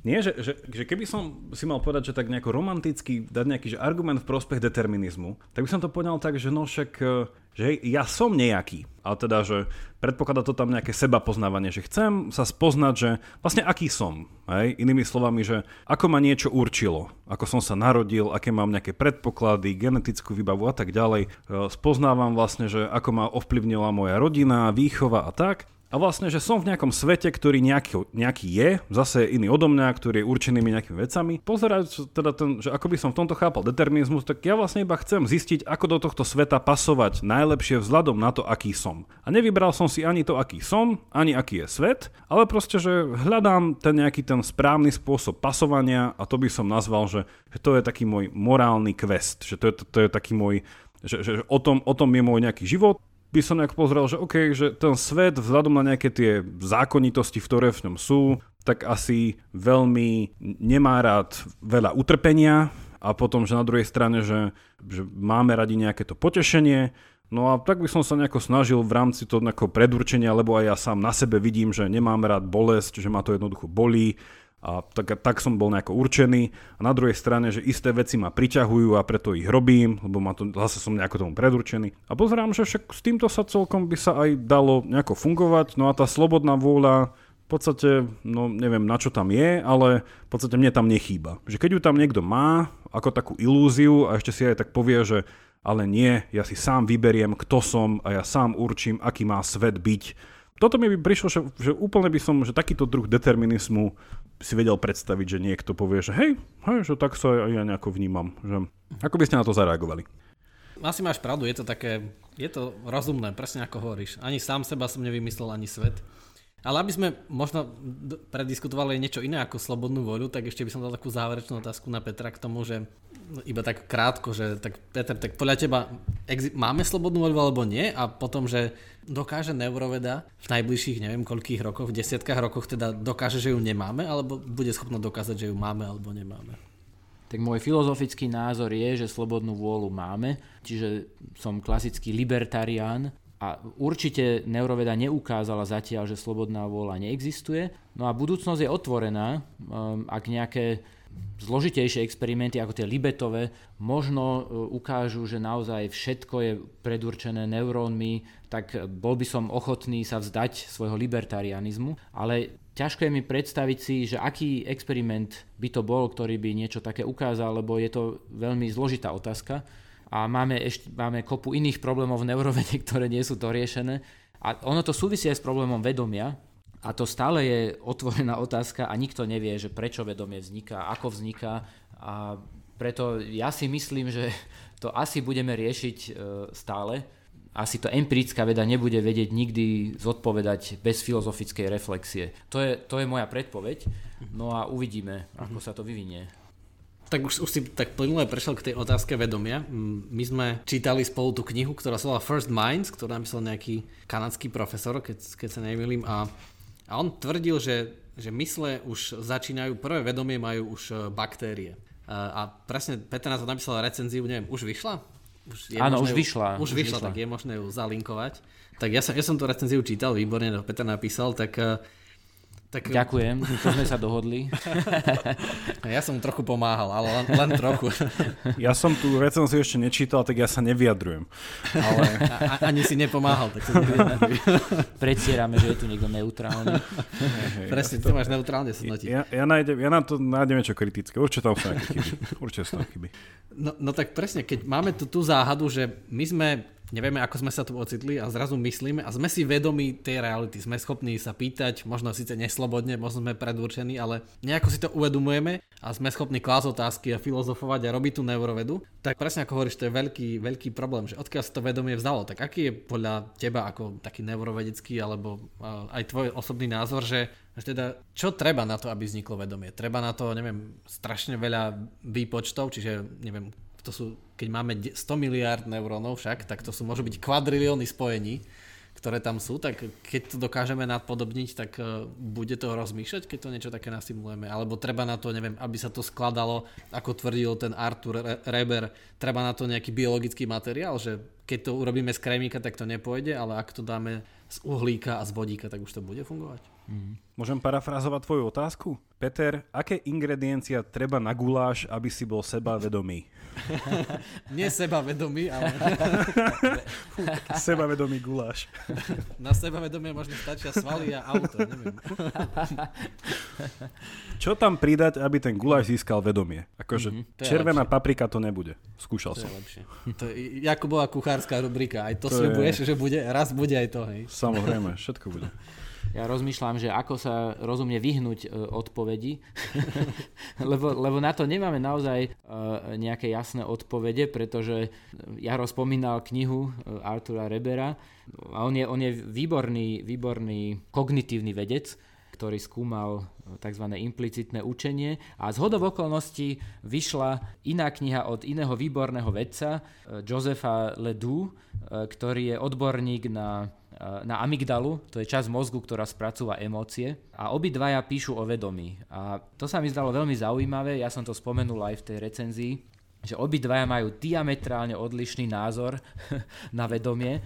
Nie, že, že, že keby som si mal povedať, že tak nejako romanticky dať nejaký že argument v prospech determinizmu, tak by som to povedal tak, že no však, e, že ja som nejaký. Ale teda, že predpokladá to tam nejaké seba poznávanie, že chcem sa spoznať, že vlastne aký som. Hej? Inými slovami, že ako ma niečo určilo, ako som sa narodil, aké mám nejaké predpoklady, genetickú výbavu a tak ďalej. E, spoznávam vlastne, že ako ma ovplyvnila moja rodina, výchova a tak a vlastne, že som v nejakom svete, ktorý nejaký, nejaký je, zase iný odo mňa, ktorý je určený nejakými vecami. Pozerať teda ten, že ako by som v tomto chápal determinizmus, tak ja vlastne iba chcem zistiť, ako do tohto sveta pasovať najlepšie vzhľadom na to, aký som. A nevybral som si ani to, aký som, ani aký je svet, ale proste, že hľadám ten nejaký ten správny spôsob pasovania a to by som nazval, že, že to je taký môj morálny quest, že to je, to, to je taký môj že, že o, tom, o tom je môj nejaký život by som nejak pozrel, že OK, že ten svet vzhľadom na nejaké tie zákonitosti, ktoré v ňom sú, tak asi veľmi nemá rád veľa utrpenia a potom, že na druhej strane, že, že máme radi nejaké to potešenie, No a tak by som sa nejako snažil v rámci toho predurčenia, lebo aj ja sám na sebe vidím, že nemám rád bolesť, že ma to jednoducho bolí, a tak, tak som bol nejako určený. A na druhej strane, že isté veci ma priťahujú a preto ich robím, lebo ma to, zase som nejako tomu predurčený. A pozerám, že však s týmto sa celkom by sa aj dalo nejako fungovať. No a tá slobodná vôľa v podstate, no neviem na čo tam je, ale v podstate mne tam nechýba. Že keď ju tam niekto má, ako takú ilúziu a ešte si aj tak povie, že ale nie, ja si sám vyberiem, kto som a ja sám určím, aký má svet byť. Toto mi by prišlo, že, že úplne by som, že takýto druh determinizmu si vedel predstaviť, že niekto povie, že hej, hej že tak sa ja nejako vnímam. Že, ako by ste na to zareagovali? Asi máš pravdu, je to také, je to rozumné, presne ako hovoríš. Ani sám seba som nevymyslel, ani svet. Ale aby sme možno prediskutovali niečo iné ako slobodnú voľu, tak ešte by som dal takú záverečnú otázku na Petra k tomu, že iba tak krátko, že tak Peter, tak podľa teba máme slobodnú voľu alebo nie? A potom, že dokáže neuroveda v najbližších neviem koľkých rokoch, v desiatkách rokoch teda dokáže, že ju nemáme, alebo bude schopná dokázať, že ju máme alebo nemáme? Tak môj filozofický názor je, že slobodnú vôľu máme, čiže som klasický libertarián a určite neuroveda neukázala zatiaľ, že slobodná vôľa neexistuje. No a budúcnosť je otvorená, um, ak nejaké zložitejšie experimenty ako tie libetové možno uh, ukážu, že naozaj všetko je predurčené neurónmi, tak bol by som ochotný sa vzdať svojho libertarianizmu, ale ťažko je mi predstaviť si, že aký experiment by to bol, ktorý by niečo také ukázal, lebo je to veľmi zložitá otázka. A máme, ešte, máme kopu iných problémov v neurovede, *laughs* ktoré nie sú to riešené. A ono to súvisí aj s problémom vedomia, a to stále je otvorená otázka a nikto nevie, že prečo vedomie vzniká, ako vzniká a preto ja si myslím, že to asi budeme riešiť e, stále. Asi to empirická veda nebude vedieť nikdy zodpovedať bez filozofickej reflexie. To je, to je moja predpoveď, no a uvidíme, ako sa to vyvinie tak už, už si tak plynule prešiel k tej otázke vedomia. My sme čítali spolu tú knihu, ktorá sa volá First Minds, ktorú napísal nejaký kanadský profesor, keď, keď sa nemýlim. A, a on tvrdil, že, že mysle už začínajú, prvé vedomie majú už e, baktérie. A, a presne Peter nás napísal recenziu, neviem, už vyšla? Už je Áno, už vyšla. Už, už vyšla, vyšla, tak je možné ju zalinkovať. Tak ja som, ja som tú recenziu čítal, výborne, Peter napísal, tak uh, tak... Ďakujem, to sme sa dohodli. *laughs* ja som trochu pomáhal, ale len, len trochu. ja som tú recenziu ešte nečítal, tak ja sa nevyjadrujem. Ale... A, ani si nepomáhal, tak sa *laughs* Predstierame, že je tu niekto neutrálny. Hey, Presne, ja ty máš neutrálne hodnotiť. Ja, ja, nájdem, ja na to nájdem niečo kritické. Určite tam sú nejaké chyby. Určite sú tam chyby. No, no tak presne, keď máme tu tú záhadu, že my sme nevieme, ako sme sa tu ocitli a zrazu myslíme a sme si vedomi tej reality. Sme schopní sa pýtať, možno síce neslobodne, možno sme predurčení, ale nejako si to uvedomujeme a sme schopní klásť otázky a filozofovať a robiť tú neurovedu. Tak presne ako hovoríš, to je veľký, veľký problém, že odkiaľ sa to vedomie vzdalo. Tak aký je podľa teba ako taký neurovedecký alebo aj tvoj osobný názor, že teda, čo treba na to, aby vzniklo vedomie? Treba na to, neviem, strašne veľa výpočtov, čiže, neviem, to sú, keď máme 100 miliard neurónov však, tak to sú, môžu byť kvadrilióny spojení, ktoré tam sú, tak keď to dokážeme nadpodobniť, tak uh, bude to rozmýšľať, keď to niečo také nasimulujeme. Alebo treba na to, neviem, aby sa to skladalo, ako tvrdil ten Arthur Reber, treba na to nejaký biologický materiál, že keď to urobíme z kremíka, tak to nepôjde, ale ak to dáme z uhlíka a z vodíka, tak už to bude fungovať. Mm. Môžem parafrázovať tvoju otázku? Peter, aké ingrediencia treba na guláš, aby si bol sebavedomý? *laughs* Nie sebavedomý, ale... *laughs* sebavedomý guláš. Na sebavedomie možno stačia svaly a auto, neviem. *laughs* Čo tam pridať, aby ten guláš získal vedomie? Akože mm-hmm, červená lepšie. paprika to nebude. Skúšal to som. Je lepšie. To je Jakubová kuchárska rubrika. Aj to, to slibuješ, je... že bude, raz bude aj to. Hej. Samozrejme, všetko bude. Ja rozmýšľam, že ako sa rozumne vyhnúť e, odpovedi, *laughs* lebo, lebo na to nemáme naozaj e, nejaké jasné odpovede, pretože Jaro spomínal knihu e, Artura Rebera. A on je, on je výborný, výborný kognitívny vedec, ktorý skúmal tzv. implicitné učenie. A z hodov okolností vyšla iná kniha od iného výborného vedca, Josefa Ledoux, ktorý je odborník na na amygdalu, to je časť mozgu, ktorá spracúva emócie a obidvaja píšu o vedomí. A to sa mi zdalo veľmi zaujímavé, ja som to spomenul aj v tej recenzii, že obidvaja majú diametrálne odlišný názor *laughs* na vedomie.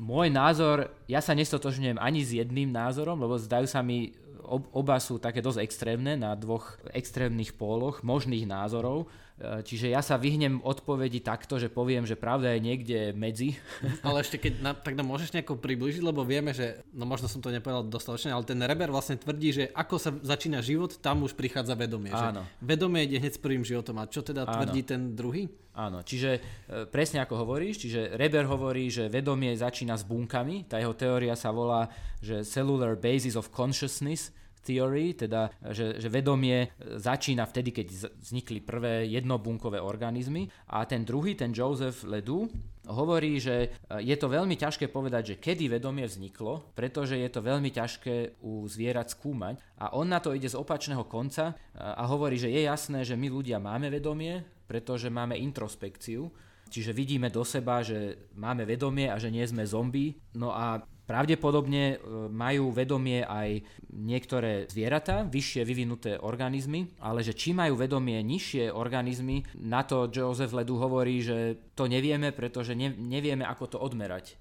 Môj názor, ja sa nestotožňujem ani s jedným názorom, lebo zdajú sa mi, oba sú také dosť extrémne na dvoch extrémnych póloch možných názorov čiže ja sa vyhnem odpovedi takto, že poviem, že pravda je niekde medzi. *laughs* Ale ešte keď, na, tak nám môžeš nejako približiť, lebo vieme, že, no možno som to nepovedal dostatočne, ale ten Reber vlastne tvrdí, že ako sa začína život, tam už prichádza vedomie. Áno. Že vedomie ide hneď s prvým životom. A čo teda Áno. tvrdí ten druhý? Áno, čiže e, presne ako hovoríš, čiže Reber hovorí, že vedomie začína s bunkami, tá jeho teória sa volá, že cellular basis of consciousness, theory, teda že, že vedomie e, začína vtedy, keď vznikli prvé jednobunkové organizmy. A ten druhý, ten Joseph Ledoux, hovorí, že e, je to veľmi ťažké povedať, že kedy vedomie vzniklo, pretože je to veľmi ťažké u zvierat skúmať. A on na to ide z opačného konca e, a hovorí, že je jasné, že my ľudia máme vedomie, pretože máme introspekciu, čiže vidíme do seba, že máme vedomie a že nie sme zombie. No a pravdepodobne e, majú vedomie aj niektoré zvieratá, vyššie vyvinuté organizmy, ale že či majú vedomie nižšie organizmy, na to Joseph Ledu hovorí, že to nevieme, pretože ne, nevieme, ako to odmerať.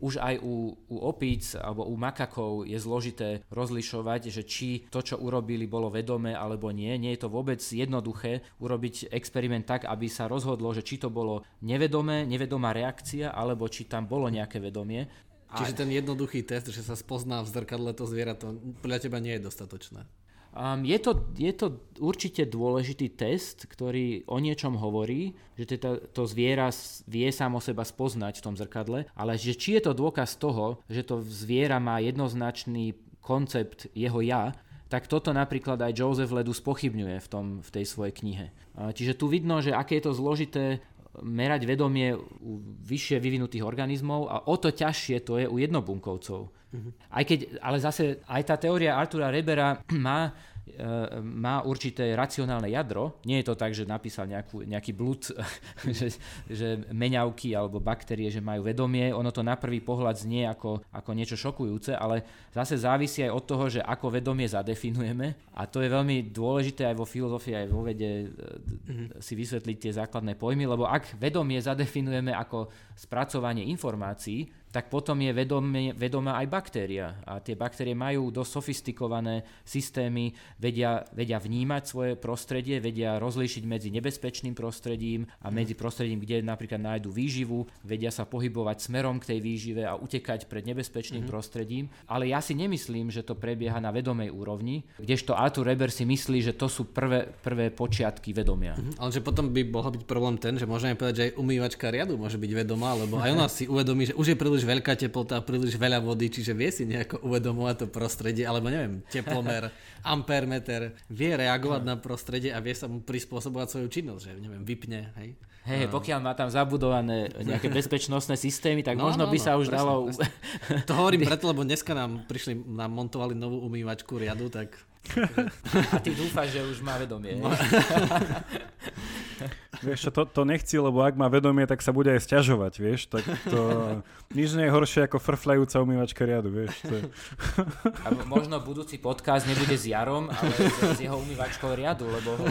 Už aj u, u opíc alebo u makakov je zložité rozlišovať, že či to, čo urobili, bolo vedomé alebo nie. Nie je to vôbec jednoduché urobiť experiment tak, aby sa rozhodlo, že či to bolo nevedomé, nevedomá reakcia, alebo či tam bolo nejaké vedomie. Čiže ten jednoduchý test, že sa spozná v zrkadle to zviera, to podľa teba nie je dostatočné. Um, je, to, je to určite dôležitý test, ktorý o niečom hovorí, že to, to zviera vie samo seba spoznať v tom zrkadle, ale že či je to dôkaz toho, že to zviera má jednoznačný koncept jeho ja, tak toto napríklad aj Joseph Ledu spochybňuje v, tom, v tej svojej knihe. Čiže tu vidno, že aké je to zložité merať vedomie u vyššie vyvinutých organizmov a o to ťažšie to je u jednobunkovcov. Aj keď, ale zase aj tá teória Artura Rebera *clears throat* má, má určité racionálne jadro. Nie je to tak, že napísal nejakú, nejaký blud, *laughs* že, že meňavky alebo baktérie, že majú vedomie. Ono to na prvý pohľad znie ako, ako niečo šokujúce, ale zase závisí aj od toho, že ako vedomie zadefinujeme. A to je veľmi dôležité aj vo filozofii, aj vo vede e, d- si vysvetliť tie základné pojmy, lebo ak vedomie zadefinujeme ako spracovanie informácií, tak potom je vedomie, vedomá aj baktéria. A tie baktérie majú dosť sofistikované systémy, vedia, vedia vnímať svoje prostredie, vedia rozlíšiť medzi nebezpečným prostredím a medzi prostredím, kde napríklad nájdu výživu, vedia sa pohybovať smerom k tej výžive a utekať pred nebezpečným prostredím. Ale ja si nemyslím, že to prebieha na vedomej úrovni, kdežto Arthur Reber si myslí, že to sú prvé, prvé počiatky vedomia. Ale že potom by mohol byť problém ten, že môžeme povedať, že aj umývačka riadu môže byť vedomá, lebo aj ona si uvedomí, že už je príliš veľká teplota, príliš veľa vody, čiže vie si nejako uvedomovať to prostredie, alebo neviem, teplomer, *laughs* ampermeter, vie reagovať na prostredie a vie sa mu prispôsobovať svoju činnosť, že neviem, vypne, hej. Hej, pokiaľ má tam zabudované nejaké *laughs* bezpečnostné systémy, tak No, možno no, by no, sa už presne, dalo... To hovorím preto, lebo dneska nám prišli, nám montovali novú umývačku riadu, tak *laughs* A ty dúfaš, že už má vedomie. No. *laughs* Vieš čo, to, to nechci, lebo ak má vedomie, tak sa bude aj sťažovať, vieš, tak to *laughs* nič nie je horšie ako frfľajúca umývačka riadu, vieš. To je... *laughs* A možno budúci podcast nebude s Jarom, ale s, s jeho umývačkou riadu, lebo ho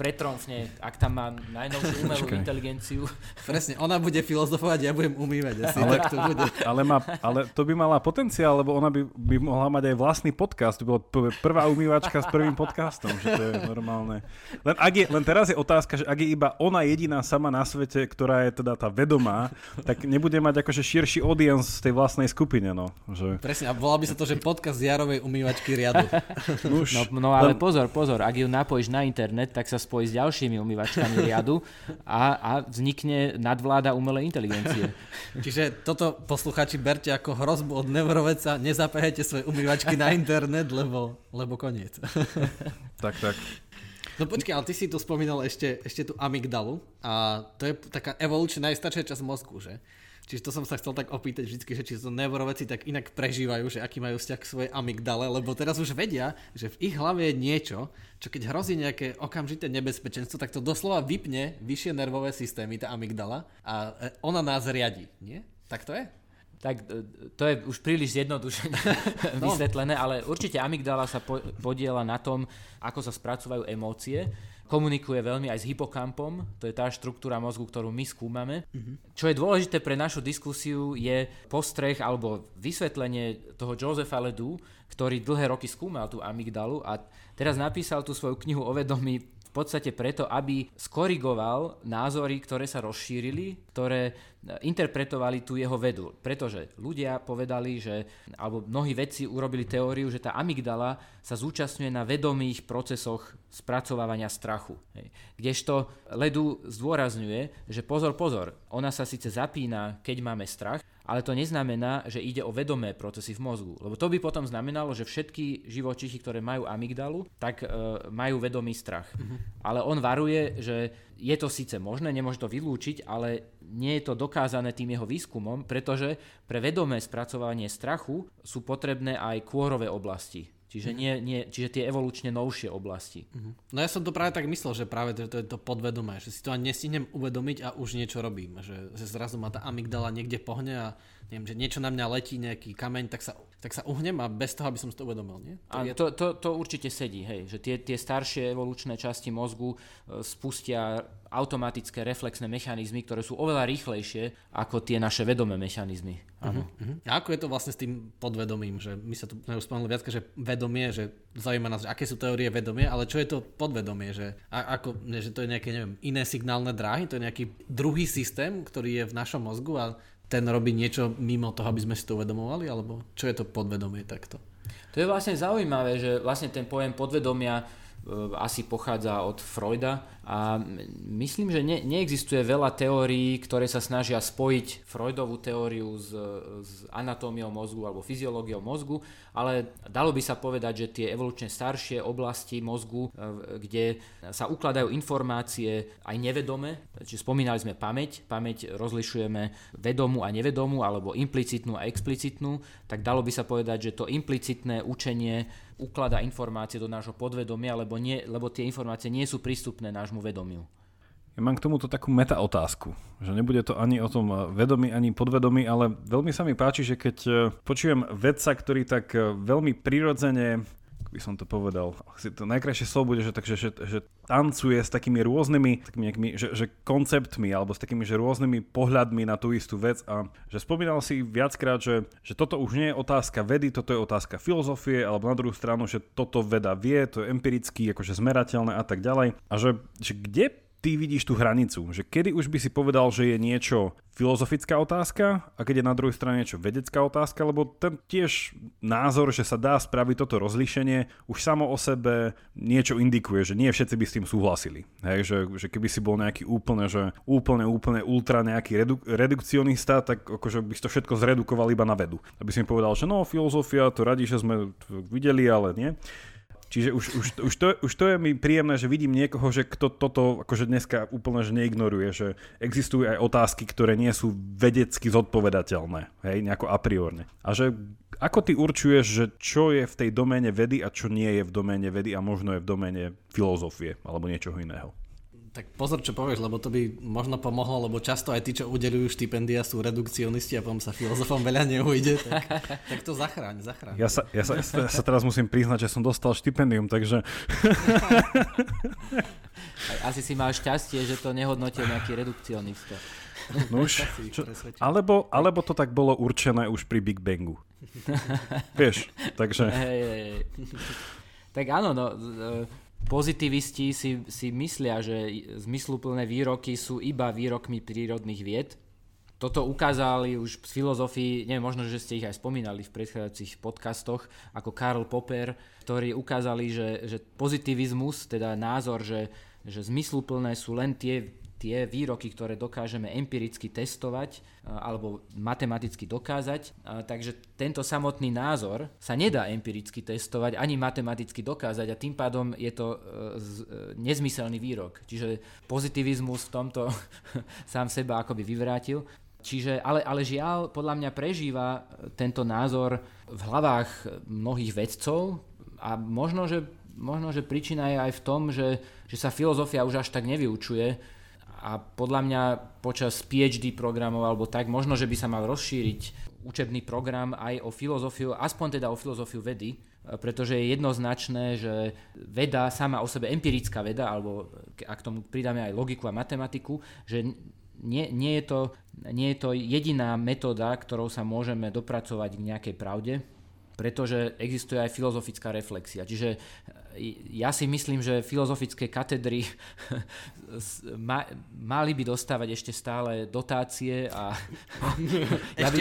pretromfne, ak tam má najnovšiu umelú Počkaj. inteligenciu. presne, ona bude filozofovať, ja budem umývať asi, Ale- tak to bude. Ale, má, ale to by mala potenciál, lebo ona by, by mohla mať aj vlastný podcast. To bola prvá umývačka s prvým podcastom, že to je normálne. Len, ak je, len teraz je otázka, že ak je iba ona jediná sama na svete, ktorá je teda tá vedomá, tak nebude mať akože širší audience z tej vlastnej skupine, no. Že, Presne, a volá by sa to, že podcast z Jarovej umývačky riadu. *laughs* už, No, no ale pozor, pozor, ak ju napojíš na internet, tak sa spojí s ďalšími umývačkami riadu a, a vznikne nadvláda umelej inteligencie. *laughs* Čiže toto posluchači berte ako hrozbu od neuroveca, nezapájajte svoje umývačky na internet, lebo, lebo koniec. tak, tak. No počkaj, ale ty si tu spomínal ešte, ešte tú amygdalu a to je taká evolučne najstaršia časť mozgu, že? Čiže to som sa chcel tak opýtať vždy, že či to neuroveci tak inak prežívajú, že aký majú vzťah k svojej amygdale, lebo teraz už vedia, že v ich hlave je niečo, čo keď hrozí nejaké okamžité nebezpečenstvo, tak to doslova vypne vyššie nervové systémy, tá amygdala a e, ona nás riadi, nie? Tak to je? Tak e, to je už príliš zjednodušene *laughs* *laughs* No. vysvetlené, ale určite amygdala sa po, podiela na tom, ako sa spracovajú emócie. Komunikuje veľmi aj s hypokampom, to je tá štruktúra mozgu, ktorú my skúmame. Čo je dôležité pre našu diskusiu je postreh alebo vysvetlenie toho Josefa Ledoux, ktorý dlhé roky skúmal tú amygdalu a teraz napísal tú svoju knihu o vedomí v podstate preto, aby skorigoval názory, ktoré sa rozšírili, ktoré interpretovali tú jeho vedu. Pretože ľudia povedali, že, alebo mnohí vedci urobili teóriu, že tá amygdala sa zúčastňuje na vedomých procesoch spracovávania strachu. Hej. Kdežto Ledu zdôrazňuje, že pozor, pozor, ona sa síce zapína, keď máme strach, ale to neznamená, že ide o vedomé procesy v mozgu. Lebo to by potom znamenalo, že všetky živočichy, ktoré majú amygdalu, tak e, majú vedomý strach. Uh-huh. Ale on varuje, že je to síce možné, nemôže to vylúčiť, ale nie je to dokázané tým jeho výskumom, pretože pre vedomé spracovanie strachu sú potrebné aj kôrové oblasti. Čiže, nie, nie, čiže tie evolučne novšie oblasti. Uh-huh. No ja som to práve tak myslel, že práve to, to je to podvedomé, že si to ani nestihnem uvedomiť a už niečo robím. Že, že zrazu ma tá amygdala niekde pohne a neviem, že niečo na mňa letí, nejaký kameň, tak sa, tak sa uhnem a bez toho, aby som si to uvedomil. Nie? To, a je... to, to, to určite sedí, hej, že tie, tie staršie evolučné časti mozgu e, spustia automatické reflexné mechanizmy, ktoré sú oveľa rýchlejšie ako tie naše vedomé mechanizmy. Uh-huh, uh-huh. A ako je to vlastne s tým podvedomím? Že my sa tu už spomenuli viac, že vedomie, že zaujíma nás, že aké sú teórie vedomie, ale čo je to podvedomie? Že, a, ako, že to je nejaké neviem, iné signálne dráhy, to je nejaký druhý systém, ktorý je v našom mozgu a ten robí niečo mimo toho, aby sme si to uvedomovali? Alebo čo je to podvedomie takto? To je vlastne zaujímavé, že vlastne ten pojem podvedomia asi pochádza od Freuda. A myslím, že ne, neexistuje veľa teórií, ktoré sa snažia spojiť Freudovú teóriu s, s anatómiou mozgu alebo fyziológiou mozgu, ale dalo by sa povedať, že tie evolučne staršie oblasti mozgu, e, kde sa ukladajú informácie aj nevedome, čiže spomínali sme pamäť, pamäť rozlišujeme vedomú a nevedomú alebo implicitnú a explicitnú, tak dalo by sa povedať, že to implicitné učenie ukladá informácie do nášho podvedomia, lebo, nie, lebo tie informácie nie sú prístupné nášmu vedomiu. Ja mám k tomuto takú meta otázku, že nebude to ani o tom vedomí, ani podvedomí, ale veľmi sa mi páči, že keď e, počujem vedca, ktorý tak e, veľmi prirodzene by som to povedal, asi to najkrajšie slovo bude, že, takže, že, že tancuje s takými rôznymi takými nejakými, že, že konceptmi alebo s takými že rôznymi pohľadmi na tú istú vec. A že spomínal si viackrát, že, že toto už nie je otázka vedy, toto je otázka filozofie alebo na druhú stranu, že toto veda vie, to je empiricky akože zmerateľné a tak ďalej. A že, že kde ty vidíš tú hranicu, že kedy už by si povedal, že je niečo filozofická otázka a keď je na druhej strane niečo vedecká otázka, lebo ten tiež názor, že sa dá spraviť toto rozlíšenie, už samo o sebe niečo indikuje, že nie všetci by s tým súhlasili. Hej, že, že keby si bol nejaký úplne, že úplne, úplne ultra nejaký redu, redukcionista, tak akože by si to všetko zredukoval iba na vedu. Aby si mi povedal, že no, filozofia, to radi, že sme videli, ale nie. Čiže už, už, už, to, už to je mi príjemné, že vidím niekoho, že kto toto akože dneska úplne že neignoruje, že existujú aj otázky, ktoré nie sú vedecky zodpovedateľné, hej, nejako a priorne. A že ako ty určuješ, že čo je v tej doméne vedy a čo nie je v doméne vedy a možno je v doméne filozofie alebo niečoho iného? Tak pozor, čo povieš, lebo to by možno pomohlo, lebo často aj tí, čo udelujú štipendia, sú redukcionisti a potom sa filozofom veľa neujde, tak, *laughs* tak to zachráň, zachráň. Ja sa, ja, sa, ja sa teraz musím priznať, že som dostal štipendium, takže... Asi si mal šťastie, že to nehodnotil nejaký redukcionista. No už, *laughs* čo, alebo, alebo to tak bolo určené už pri Big Bangu. *laughs* Vieš, takže... Hey, hey, hey. Tak áno, no, pozitivisti si, si myslia, že zmysluplné výroky sú iba výrokmi prírodných vied. Toto ukázali už z filozofii, neviem, možno, že ste ich aj spomínali v predchádzajúcich podcastoch, ako Karl Popper, ktorí ukázali, že, že pozitivizmus, teda názor, že, že zmysluplné sú len tie tie výroky, ktoré dokážeme empiricky testovať alebo matematicky dokázať. Takže tento samotný názor sa nedá empiricky testovať ani matematicky dokázať a tým pádom je to e, e, nezmyselný výrok. Čiže pozitivizmus v tomto *laughs* sám seba akoby vyvrátil. Čiže, ale, ale žiaľ, podľa mňa prežíva tento názor v hlavách mnohých vedcov a možno, že, možno, že príčina je aj v tom, že, že sa filozofia už až tak nevyučuje, a podľa mňa počas PhD programov alebo tak, možno, že by sa mal rozšíriť učebný program aj o filozofiu, aspoň teda o filozofiu vedy, pretože je jednoznačné, že veda sama o sebe, empirická veda, alebo ak tomu pridáme aj logiku a matematiku, že nie, nie, je to, nie je to jediná metóda, ktorou sa môžeme dopracovať k nejakej pravde, pretože existuje aj filozofická reflexia. Čiže ja si myslím, že filozofické katedry *laughs* ma, mali by dostávať ešte stále dotácie a *laughs* ja, by,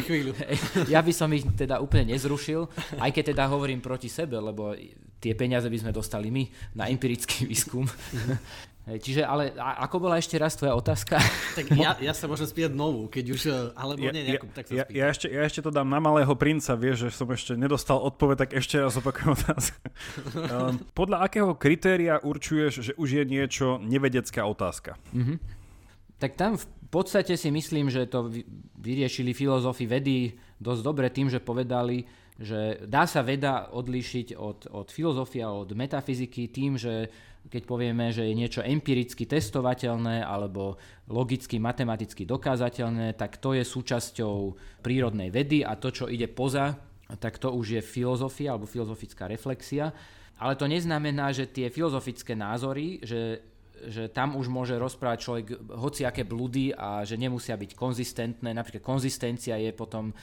*laughs* ja by som ich teda úplne nezrušil, aj keď teda hovorím proti sebe, lebo tie peniaze by sme dostali my na empirický výskum. Čiže, ale ako bola ešte raz tvoja otázka? *laughs* Tak ja, ja sa môžem spýtať novú, keď už, e, alebo ja, nie, nejakú, tak sa ja, ja, ešte, ja ešte to dám na malého princa, vieš, že som ešte nedostal odpoveď, tak ešte raz opakujem otázku. um, *laughs* podľa akého kritéria určuješ, že už je niečo nevedecká otázka? Mm-hmm. Tak tam v podstate si myslím, že to vyriešili filozofi vedy dosť dobre tým, že povedali, že dá sa veda odlíšiť od, od filozofia, od metafyziky tým, že keď povieme, že je niečo empiricky testovateľné alebo logicky, matematicky dokázateľné, tak to je súčasťou prírodnej vedy a to, čo ide poza, tak to už je filozofia alebo filozofická reflexia. Ale to neznamená, že tie filozofické názory, že že tam už môže rozprávať človek hociaké blúdy a že nemusia byť konzistentné. Napríklad konzistencia je potom e,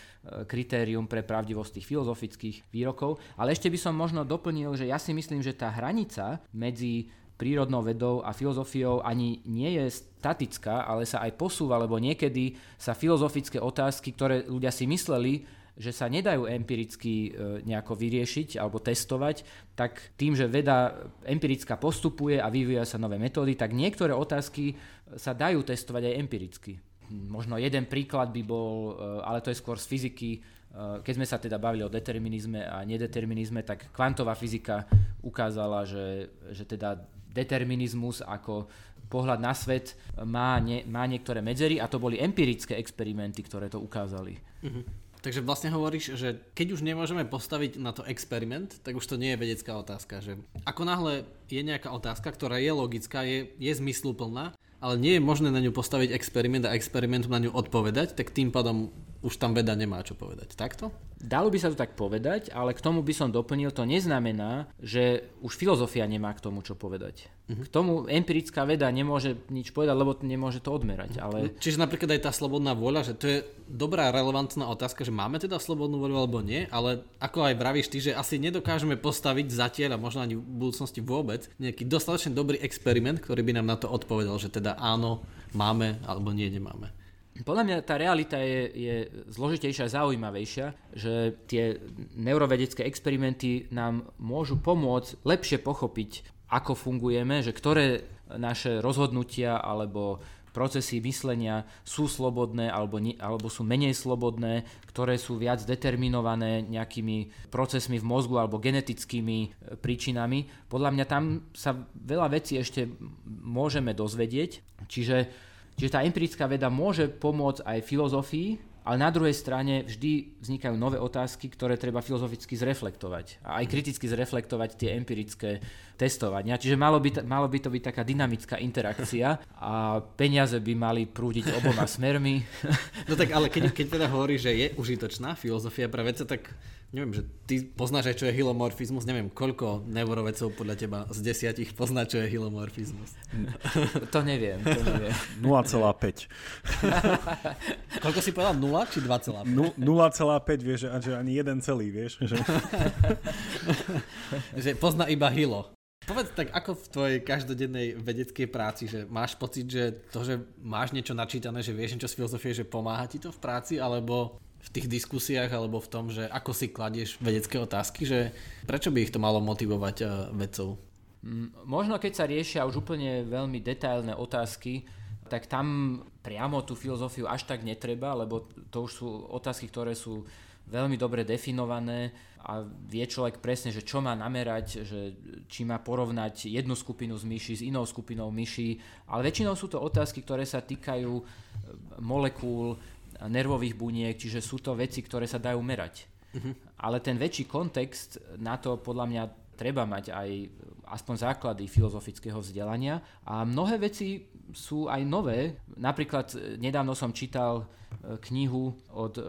kritérium pre pravdivosť tých filozofických výrokov. Ale ešte by som možno doplnil, že ja si myslím, že tá hranica medzi prírodnou vedou a filozofiou ani nie je statická, ale sa aj posúva, lebo niekedy sa filozofické otázky, ktoré ľudia si mysleli, že sa nedajú empiricky e, nejako vyriešiť alebo testovať, tak tým, že veda empirická postupuje a vyvíja sa nové metódy, tak niektoré otázky sa dajú testovať aj empiricky. Možno jeden príklad by bol, e, ale to je skôr z fyziky, e, keď sme sa teda bavili o determinizme a nedeterminizme, tak kvantová fyzika ukázala, že, že teda determinizmus ako pohľad na svet má, nie, má niektoré medzery a to boli empirické experimenty, ktoré to ukázali. Uh-huh. Takže vlastne hovoríš, že keď už nemôžeme postaviť na to experiment, tak už to nie je vedecká otázka. Že ako náhle je nejaká otázka, ktorá je logická, je, je zmysluplná, ale nie je možné na ňu postaviť experiment a experimentom na ňu odpovedať, tak tým pádom už tam veda nemá čo povedať. Takto? Dalo by sa to tak povedať, ale k tomu by som doplnil, to neznamená, že už filozofia nemá k tomu čo povedať. Uh-huh. K tomu empirická veda nemôže nič povedať, lebo nemôže to odmerať. Ale... Čiže napríklad aj tá slobodná vôľa, že to je dobrá relevantná otázka, že máme teda slobodnú vôľu alebo nie, ale ako aj vravíš ty, že asi nedokážeme postaviť zatiaľ a možno ani v budúcnosti vôbec nejaký dostatočne dobrý experiment, ktorý by nám na to odpovedal, že teda áno, máme alebo nie, nemáme. Podľa mňa tá realita je, je zložitejšia a zaujímavejšia, že tie neurovedecké experimenty nám môžu pomôcť lepšie pochopiť, ako fungujeme, že ktoré naše rozhodnutia alebo procesy myslenia sú slobodné alebo, nie, alebo sú menej slobodné, ktoré sú viac determinované nejakými procesmi v mozgu alebo genetickými e, príčinami. Podľa mňa tam sa veľa vecí ešte môžeme dozvedieť, čiže Čiže tá empirická veda môže pomôcť aj filozofii, ale na druhej strane vždy vznikajú nové otázky, ktoré treba filozoficky zreflektovať a aj kriticky zreflektovať tie empirické testovania. Čiže malo by, malo by to byť taká dynamická interakcia a peniaze by mali prúdiť oboma smermi. *laughs* No tak ale keď, keď teda hovorí, že je užitočná filozofia pre vedca, tak neviem, že ty poznáš aj, čo je hilomorfizmus, neviem, koľko neurovecov podľa teba z desiatich pozná, čo je hilomorfizmus? *laughs* To neviem, to neviem. *laughs* 0,5. *laughs* koľko si povedal, 0 či 2,5? 0,5, vieš, že ani jeden celý, vieš. Že... že pozná iba hilo. Povedz tak, ako v tvojej každodennej vedeckej práci, že máš pocit, že to, že máš niečo načítané, že vieš niečo z filozofie, že pomáha ti to v práci, alebo v tých diskusiách, alebo v tom, že ako si kladieš vedecké otázky, že prečo by ich to malo motivovať uh, vedcov? Mm, možno keď sa riešia už úplne veľmi detailné otázky, tak tam priamo tú filozofiu až tak netreba, lebo to už sú otázky, ktoré sú veľmi dobre definované a vie človek presne, že čo má namerať, že či má porovnať jednu skupinu z myší s inou skupinou myší, ale väčšinou sú to otázky, ktoré sa týkajú e, molekúl, nervových buniek, čiže sú to veci, ktoré sa dajú merať. Uh-huh. Ale ten väčší kontext na to podľa mňa treba mať aj aspoň základy filozofického vzdelania a mnohé veci sú aj nové. Napríklad e, nedávno som čítal e, knihu od e,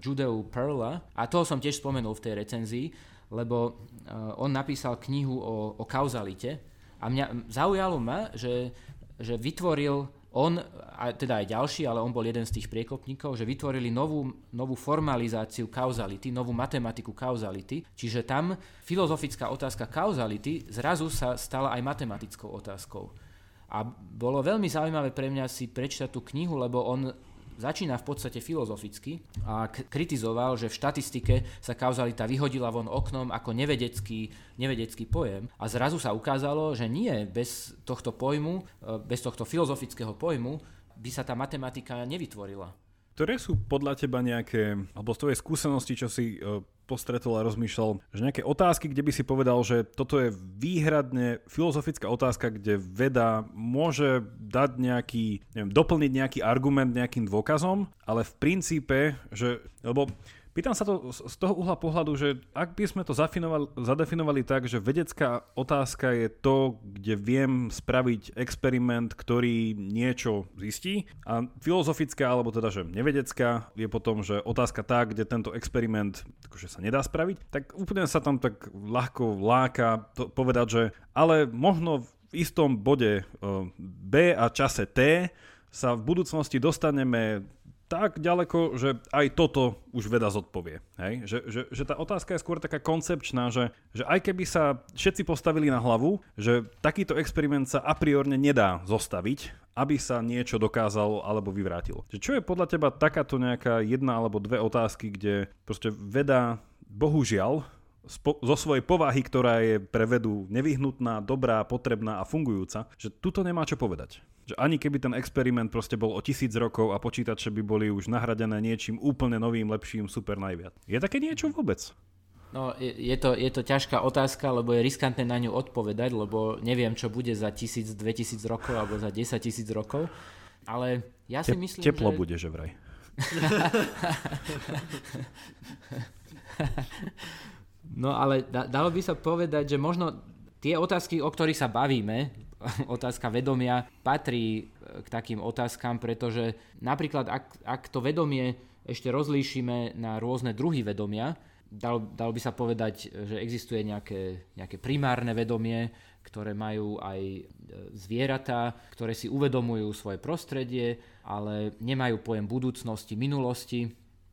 Judeu Perla a toho som tiež spomenul v tej recenzii, lebo on napísal knihu o, o kauzalite a mňa zaujalo ma, že, že vytvoril on, a teda aj ďalší, ale on bol jeden z tých priekopníkov, že vytvorili novú, novú formalizáciu kauzality, novú matematiku kauzality, čiže tam filozofická otázka kauzality zrazu sa stala aj matematickou otázkou. A bolo veľmi zaujímavé pre mňa si prečítať tú knihu, lebo on začína v podstate filozoficky a kritizoval, že v štatistike sa kauzalita vyhodila von oknom ako nevedecký, nevedecký pojem a zrazu sa ukázalo, že nie, bez tohto pojmu, e, bez tohto filozofického pojmu by sa tá matematika nevytvorila. Ktoré sú podľa teba nejaké, alebo z tvojej skúsenosti, čo si e, postretol a rozmýšľal, že nejaké otázky, kde by si povedal, že toto je výhradne filozofická otázka, kde veda môže dať nejaký, neviem, doplniť nejaký argument nejakým dôkazom, ale v princípe, že, lebo Pýtam sa to z toho uhla pohľadu, že ak by sme to zadefinovali tak, že vedecká otázka je to, kde viem spraviť experiment, ktorý niečo zistí a filozofická, alebo teda, že nevedecká je potom, že otázka tá, kde tento experiment akože sa nedá spraviť, tak úplne sa tam tak ľahko láka to povedať, že ale možno v istom bode B a čase T sa v budúcnosti dostaneme tak ďaleko, že aj toto už veda zodpovie. Hej? Že, že, že tá otázka je skôr taká koncepčná, že, že aj keby sa všetci postavili na hlavu, že takýto experiment sa a priorne nedá zostaviť, aby sa niečo dokázalo alebo vyvrátilo. Čo je podľa teba takáto nejaká jedna alebo dve otázky, kde proste veda bohužiaľ zo svojej povahy, ktorá je pre vedu nevyhnutná, dobrá, potrebná a fungujúca, že tuto nemá čo povedať. Že ani keby ten experiment proste bol o tisíc rokov a počítače by boli už nahradené niečím úplne novým, lepším, super najviac. Je také niečo vôbec? No, je, je, to, je to ťažká otázka, lebo je riskantné na ňu odpovedať, lebo neviem, čo bude za tisíc, dve tisíc rokov alebo za 10 tisíc rokov. Ale ja si Te, myslím, Teplo že... bude, že vraj. *laughs* *laughs* no ale da, dalo by sa povedať, že možno tie otázky, o ktorých sa bavíme, *laughs* otázka vedomia patrí e, k takým otázkam, pretože napríklad ak, ak to vedomie ešte rozlíšime na rôzne druhy vedomia, dal, dal by sa povedať, že existuje nejaké, nejaké primárne vedomie, ktoré majú aj e, zvieratá, ktoré si uvedomujú svoje prostredie, ale nemajú pojem budúcnosti, minulosti.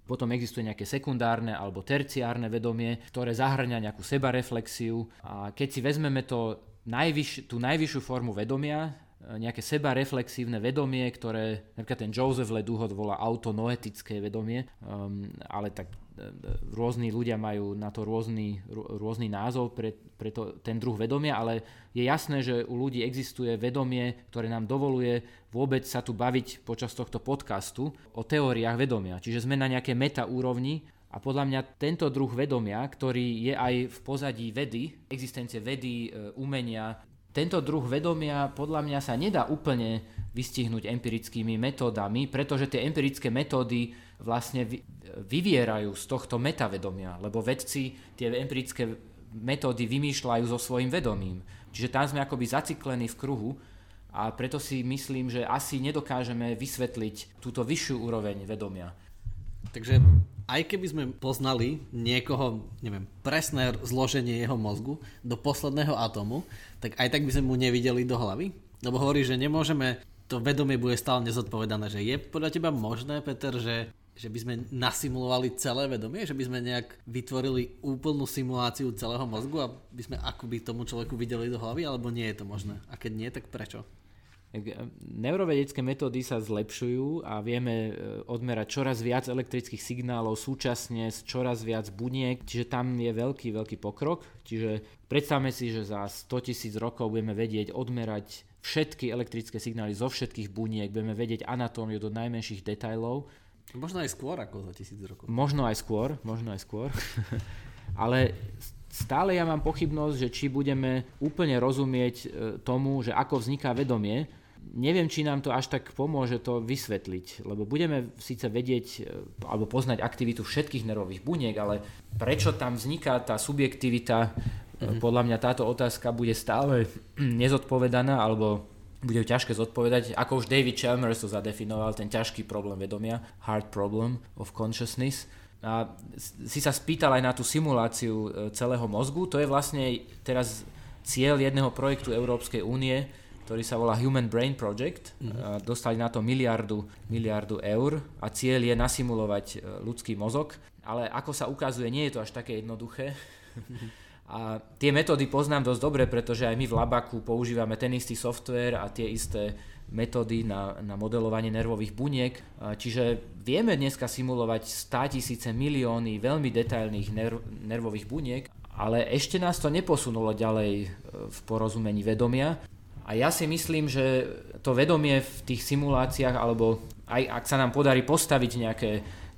Potom existuje nejaké sekundárne alebo terciárne vedomie, ktoré zahrňa nejakú sebareflexiu. A keď si vezmeme to najvyš, tú najvyššiu formu vedomia, nejaké seba reflexívne vedomie, ktoré napríklad ten Joseph Leduhot volá autonoetické vedomie, um, ale tak e, rôzni ľudia majú na to rôzny, rôzny názov pre, pre to, ten druh vedomia, ale je jasné, že u ľudí existuje vedomie, ktoré nám dovoluje vôbec sa tu baviť počas tohto podcastu o teóriách vedomia. Čiže sme na nejaké meta úrovni a podľa mňa tento druh vedomia, ktorý je aj v pozadí vedy, existencie vedy, e, umenia, tento druh vedomia podľa mňa sa nedá úplne vystihnúť empirickými metódami, pretože tie empirické metódy vlastne vyvierajú z tohto metavedomia, lebo vedci tie empirické metódy vymýšľajú so svojím vedomím. Čiže tam sme akoby zaciklení v kruhu a preto si myslím, že asi nedokážeme vysvetliť túto vyššiu úroveň vedomia. Takže aj keby sme poznali niekoho, neviem, presné zloženie jeho mozgu do posledného atomu, tak aj tak by sme mu nevideli do hlavy? Lebo hovorí, že nemôžeme, to vedomie bude stále nezodpovedané, že je podľa teba možné, Peter, že že by sme nasimulovali celé vedomie, že by sme nejak vytvorili úplnú simuláciu celého mozgu a by sme akoby tomu človeku videli do hlavy, alebo nie je to možné? A keď nie, tak prečo? Neurovedecké metódy sa zlepšujú a vieme e, odmerať čoraz viac elektrických signálov súčasne s čoraz viac buniek, čiže tam je veľký, veľký pokrok. Čiže predstavme si, že za 100 tisíc rokov budeme vedieť odmerať všetky elektrické signály zo všetkých buniek, budeme vedieť anatómiu do najmenších detajlov. Možno aj skôr ako za tisíc rokov. Možno aj skôr, možno aj skôr. *laughs* Ale stále ja mám pochybnosť, že či budeme úplne rozumieť e, tomu, že ako vzniká vedomie, neviem, či nám to až tak pomôže to vysvetliť, lebo budeme síce vedieť e, alebo poznať aktivitu všetkých nervových buniek, ale prečo tam vzniká tá subjektivita, mm-hmm. podľa mňa táto otázka bude stále *clears throat* nezodpovedaná, alebo bude ťažké zodpovedať, ako už David Chalmers to zadefinoval, ten ťažký problém vedomia, hard problem of consciousness. A si sa spýtal aj na tú simuláciu e, celého mozgu, to je vlastne teraz cieľ jedného projektu Európskej únie, ktorý sa volá Human Brain Project. Mm-hmm. Dostali na to miliardu, miliardu eur a cieľ je nasimulovať e, ľudský mozog, ale ako sa ukazuje, nie je to až také jednoduché. *laughs* A tie metódy poznám dosť dobre, pretože aj my v Labaku používame ten istý software a tie isté metódy na, na modelovanie nervových buniek. Čiže vieme dneska simulovať 100 tisíce milióny veľmi detailných nerv, nervových buniek, ale ešte nás to neposunulo ďalej e, v porozumení vedomia. A ja si myslím, že to vedomie v tých simuláciách, alebo aj ak sa nám podarí postaviť nejaké,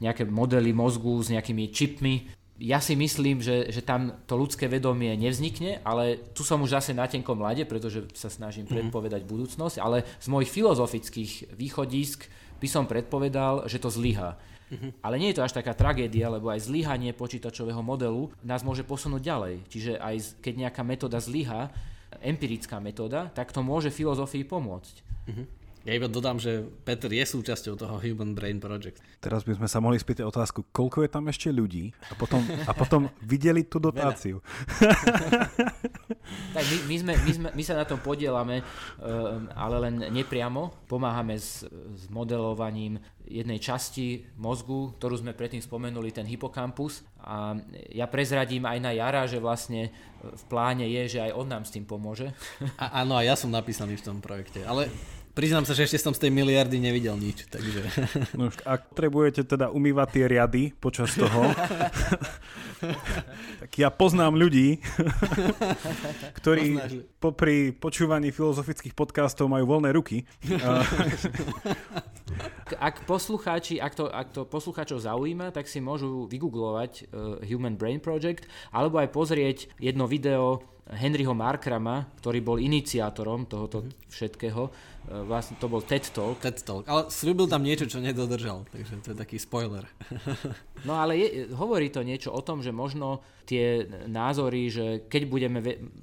nejaké modely mozgu s nejakými čipmi, ja si myslím, že, že tam to ľudské vedomie nevznikne, ale tu som už zase na tenkom mlade, pretože sa snažím mm-hmm. predpovedať budúcnosť, ale z mojich filozofických východisk by som predpovedal, že to zlyhá. Mm-hmm. Ale nie je to až taká tragédia, lebo aj zlyhanie počítačového modelu nás môže posunúť ďalej. Čiže aj keď nejaká metóda zlyhá, empirická metóda, tak to môže filozofii pomôcť. Mm-hmm. Ja iba dodám, že Peter je súčasťou toho Human Brain Project. Teraz by sme sa mohli spýtať otázku, koľko je tam ešte ľudí a potom, a potom videli tú dotáciu. *laughs* tak my, my, sme, my, sme, my sa na tom podielame, eh, ale len nepriamo. Pomáhame s, s modelovaním jednej časti mozgu, ktorú sme predtým spomenuli, ten hypokampus. A ja prezradím aj na Jara, že vlastne v pláne je, že aj on nám s tým pomôže. A, áno, a ja som napísaný v tom projekte. Ale Priznám sa, že ešte som z tej miliardy nevidel nič, takže... *laughs* No, ak potrebujete teda umývať tie riady počas toho, *laughs* tak ja poznám ľudí, *laughs* ktorí popri počúvaní filozofických podcastov majú voľné ruky. Ak poslucháči, ak to, ak to poslucháčov zaujíma, tak si môžu vygooglovať uh, Human Brain Project alebo aj pozrieť jedno video Henryho Markrama, ktorý bol iniciátorom tohoto mm-hmm. všetkého. E, vlastne to bol TED Talk. TED Talk, ale slúbil tam niečo, čo nedodržal, takže to je taký spoiler. *laughs* no ale je, hovorí to niečo o tom, že možno tie názory, že keď budeme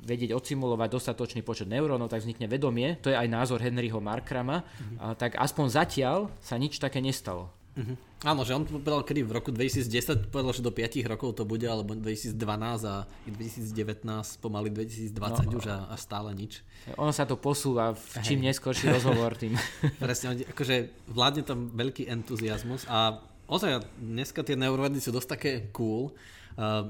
vedieť odsimulovať dostatočný počet neurónov, tak vznikne vedomie, to je aj názor Henryho Markrama, mm-hmm. a, tak aspoň zatiaľ sa nič také nestalo. Uh-huh. Áno, že on povedal kedy v roku 2010, povedal, že do 5 rokov to bude, alebo 2012 a 2019, pomaly 2020 no, už a, a stále nič. Ono sa to posúva v čím neskôrší rozhovor tým. *laughs* Presne, akože vládne tam veľký entuziasmus a ozaj dneska tie neurovedy sú dosť také cool,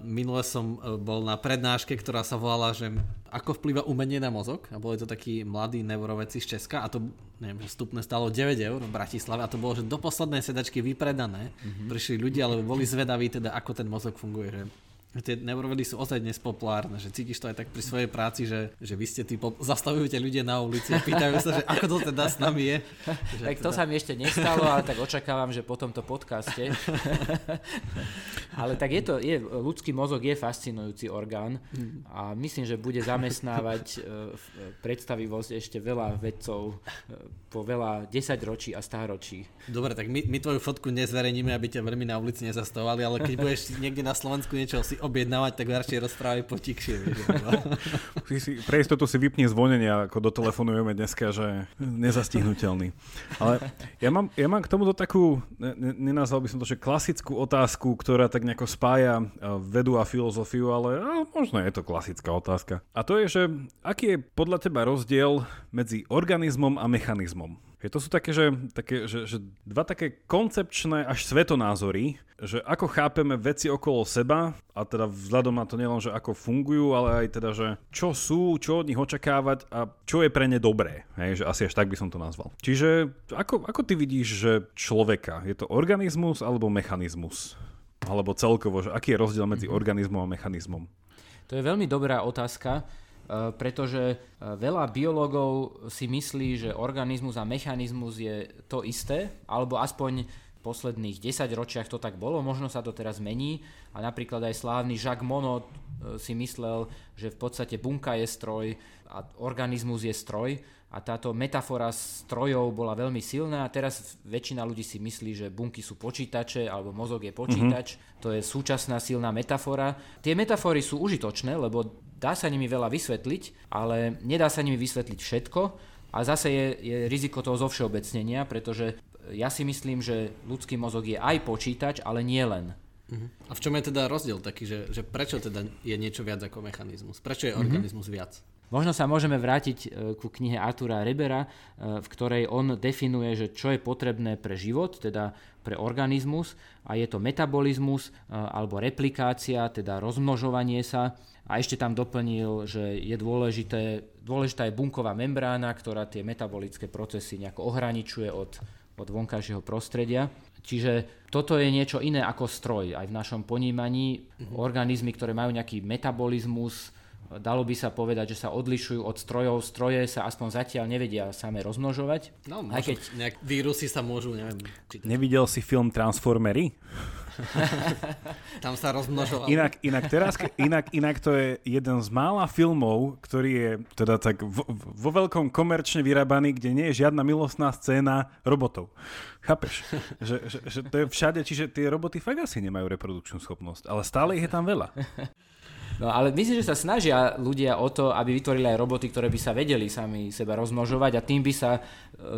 Minule som e, bol na prednáške, ktorá sa volala, že ako vplýva umenie na mozog a boli to takí mladí neuroveci z Česka a to, neviem, že vstupné stalo 9 eur v Bratislave a to bolo, že do poslednej sedačky vypredané. Mm-hmm. Prišli ľudia, ale boli zvedaví teda, ako ten mozog funguje, že Tie neurovedy sú ozaj dnes populárne, že cítiš to aj tak pri svojej práci, že, že vy ste tí, pop- zastavujete ľudia na ulici a pýtajú sa, že ako to teda s nami je. Že tak to teda... sa mi ešte nestalo, ale tak očakávam, že po tomto podcaste. ale tak je to, je, ľudský mozog je fascinujúci orgán a myslím, že bude zamestnávať e, predstavivosť ešte veľa vedcov e, po veľa desaťročí a stáročí. Dobre, tak my, my tvoju fotku nezverejníme, aby ťa veľmi na ulici nezastavovali, ale keď budeš niekde na Slovensku niečo si objednávať, tak radšej rozprávaj potikšie. *laughs* si, pre istotu si vypni zvonenia, ako dotelefonujeme dneska, že nezastihnutelný. Ale ja mám, ja mám k tomuto takú, ne, nenazval by som to, že klasickú otázku, ktorá tak nejako spája vedu a filozofiu, ale a možno je to klasická otázka. A to je, že aký je podľa teba rozdiel medzi organizmom a mechanizmom? Je to sú také, že, také že, že dva také koncepčné až svetonázory, že ako chápeme veci okolo seba a teda vzhľadom na to nielen, že ako fungujú, ale aj teda, že čo sú, čo od nich očakávať a čo je pre ne dobré. Hej, že asi až tak by som to nazval. Čiže ako, ako ty vidíš, že človeka, je to organizmus alebo mechanizmus? Alebo celkovo, že aký je rozdiel medzi mhm. organizmom a mechanizmom? To je veľmi dobrá otázka. Eh, pretože eh, veľa biológov si myslí, že organizmus a mechanizmus je to isté, alebo aspoň posledných 10 ročiach to tak bolo, možno sa to teraz mení a napríklad aj slávny Jacques Monod eh, si myslel, že v podstate bunka je stroj a organizmus je stroj a táto metafora strojov bola veľmi silná a teraz väčšina ľudí si myslí, že bunky sú počítače alebo mozog je počítač. Mm-hmm. To je súčasná silná metafora. Tie metafory sú užitočné, lebo dá sa nimi veľa vysvetliť, ale nedá sa nimi vysvetliť všetko a zase je, je riziko toho zovšeobecnenia, pretože ja si myslím, že ľudský mozog je aj počítač, ale nie len. Uh-huh. A v čom je teda rozdiel taký, že, že prečo teda je niečo viac ako mechanizmus? Prečo je uh-huh. organizmus viac? Možno sa môžeme vrátiť e, ku knihe Artura Rebera, e, v ktorej on definuje, že čo je potrebné pre život, teda pre organizmus a je to metabolizmus e, alebo replikácia, teda rozmnožovanie sa a ešte tam doplnil, že je dôležité, dôležitá je bunková membrána, ktorá tie metabolické procesy nejako ohraničuje od, od vonkajšieho prostredia. Čiže toto je niečo iné ako stroj. Aj v našom ponímaní mm-hmm. organizmy, ktoré majú nejaký metabolizmus, dalo by sa povedať, že sa odlišujú od strojov. Stroje sa aspoň zatiaľ nevedia same rozmnožovať. No, aj keď nejak vírusy sa môžu, neviem. Čítať. Nevidel si film Transformery? *laughs* Tam sa rozmnožoval. Inak, inak, teraz, inak, inak to je jeden z mála filmov, ktorý je teda tak vo, vo veľkom komerčne vyrábaný, kde nie je žiadna milostná scéna robotov. Chápeš? Že, že, že to je všade, čiže tie roboty fakt asi nemajú reprodukčnú schopnosť, ale stále ich je tam veľa. *laughs* No ale myslím, že sa snažia ľudia o to, aby vytvorili aj roboty, ktoré by sa vedeli sami seba rozmnožovať a tým by sa e,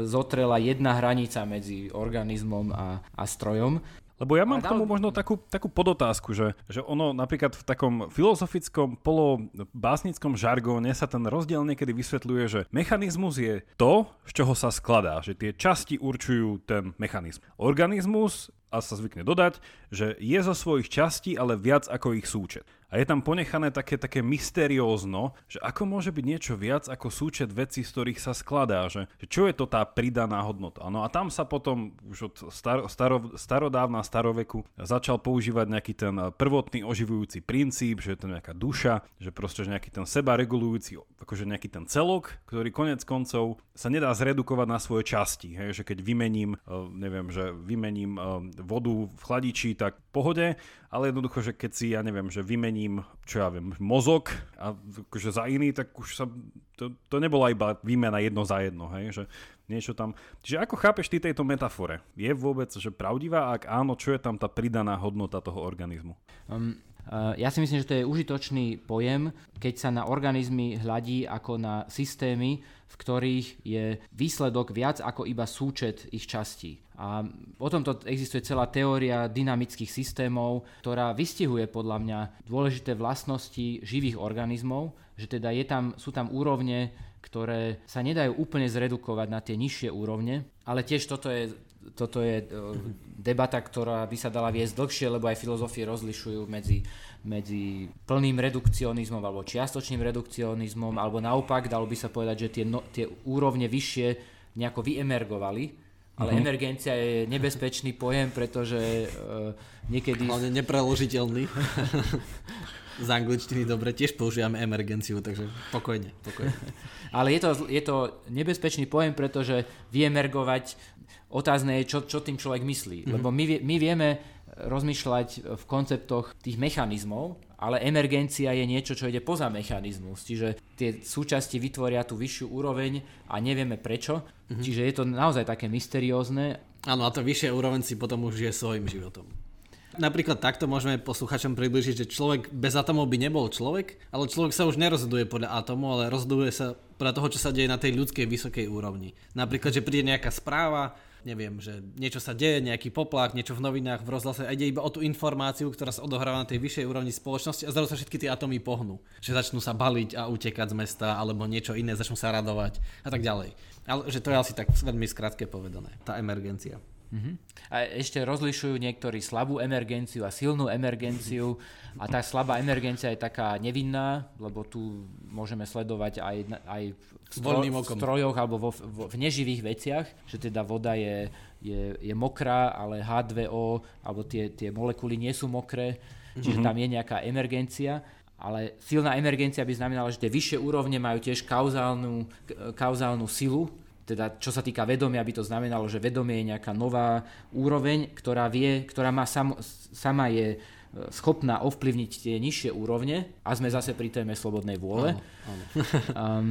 zotrela jedna hranica medzi organizmom a, a strojom. Lebo ja mám k tomu možno takú, takú podotázku, že, že ono napríklad v takom filozofickom, polobásnickom žargóne sa ten rozdiel niekedy vysvetľuje, že mechanizmus je to, z čoho sa skladá, že tie časti určujú ten mechanizmus. Organizmus a sa zvykne dodať, že je zo svojich častí, ale viac ako ich súčet. A je tam ponechané také, také mysteriózno, že ako môže byť niečo viac ako súčet vecí, z ktorých sa skladá, že, že čo je to tá pridaná hodnota. No a tam sa potom už od star, staro, starodávna staroveku začal používať nejaký ten prvotný oživujúci princíp, že je to nejaká duša, že proste že nejaký ten seba regulujúci, akože nejaký ten celok, ktorý konec koncov sa nedá zredukovať na svoje časti. Hej, že keď vymením, eh, neviem, že vymením eh, vodu v chladiči, tak pohode, ale jednoducho, že keď si, ja neviem, že vymením, čo ja viem, mozog a akože za iný, tak už sa, to, to nebola iba výmena jedno za jedno, hej, že niečo tam. Čiže ako chápeš ty tejto metafore? Je vôbec, že pravdivá? Ak áno, čo je tam tá pridaná hodnota toho organizmu? Um, ja si myslím, že to je užitočný pojem, keď sa na organizmy hľadí ako na systémy, v ktorých je výsledok viac ako iba súčet ich častí. A o tomto existuje celá teória dynamických systémov, ktorá vystihuje podľa mňa dôležité vlastnosti živých organizmov, že teda je tam, sú tam úrovne, ktoré sa nedajú úplne zredukovať na tie nižšie úrovne, ale tiež toto je toto je e, debata, ktorá by sa dala viesť dlhšie, lebo aj filozofie rozlišujú medzi, medzi plným redukcionizmom alebo čiastočným redukcionizmom, alebo naopak, dalo by sa povedať, že tie, no, tie úrovne vyššie nejako vyemergovali, ale uh-huh. emergencia je nebezpečný pojem, pretože uh, niekedy... Hlavne nepreložiteľný. *laughs* Z angličtiny dobre, tiež používame emergenciu, takže pokojne, pokojne. *laughs* Ale je to, je to nebezpečný pojem, pretože vyemergovať Otázne je, čo, čo tým človek myslí. Mm-hmm. Lebo my, my vieme rozmýšľať v konceptoch tých mechanizmov, ale emergencia je niečo, čo ide poza mechanizmus. Čiže tie súčasti vytvoria tú vyššiu úroveň a nevieme prečo. Mm-hmm. Čiže je to naozaj také mysteriózne. Áno, a to vyššia úroveň si potom už žije svojim životom. Napríklad takto môžeme posluchačom približiť, že človek bez atomov by nebol človek, ale človek sa už nerozhoduje podľa atomu, ale rozhoduje sa podľa toho, čo sa deje na tej ľudskej vysokej úrovni. Napríklad, že príde nejaká správa, neviem, že niečo sa deje, nejaký poplach, niečo v novinách, v rozhlase a ide iba o tú informáciu, ktorá sa odohráva na tej vyššej úrovni spoločnosti a zrazu sa všetky tie atómy pohnú. Že začnú sa baliť a utekať z mesta alebo niečo iné, začnú sa radovať a tak ďalej. Ale že to je asi tak veľmi skrátke povedané, tá emergencia. Uh-huh. A ešte rozlišujú niektorí slabú emergenciu a silnú emergenciu a tá slabá emergencia je taká nevinná, lebo tu môžeme sledovať aj, aj v, stro, v strojoch alebo vo, vo, v neživých veciach, že teda voda je, je, je mokrá, ale H2O alebo tie, tie molekuly nie sú mokré, čiže uh-huh. tam je nejaká emergencia ale silná emergencia by znamenala, že tie vyššie úrovne majú tiež kauzálnu, kauzálnu silu, teda čo sa týka vedomia, by to znamenalo, že vedomie je nejaká nová úroveň, ktorá vie, ktorá má sam, sama je e, schopná ovplyvniť tie nižšie úrovne a sme zase pri téme slobodnej vôle. Áno, áno. um,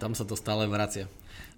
Tam sa to stále vracia.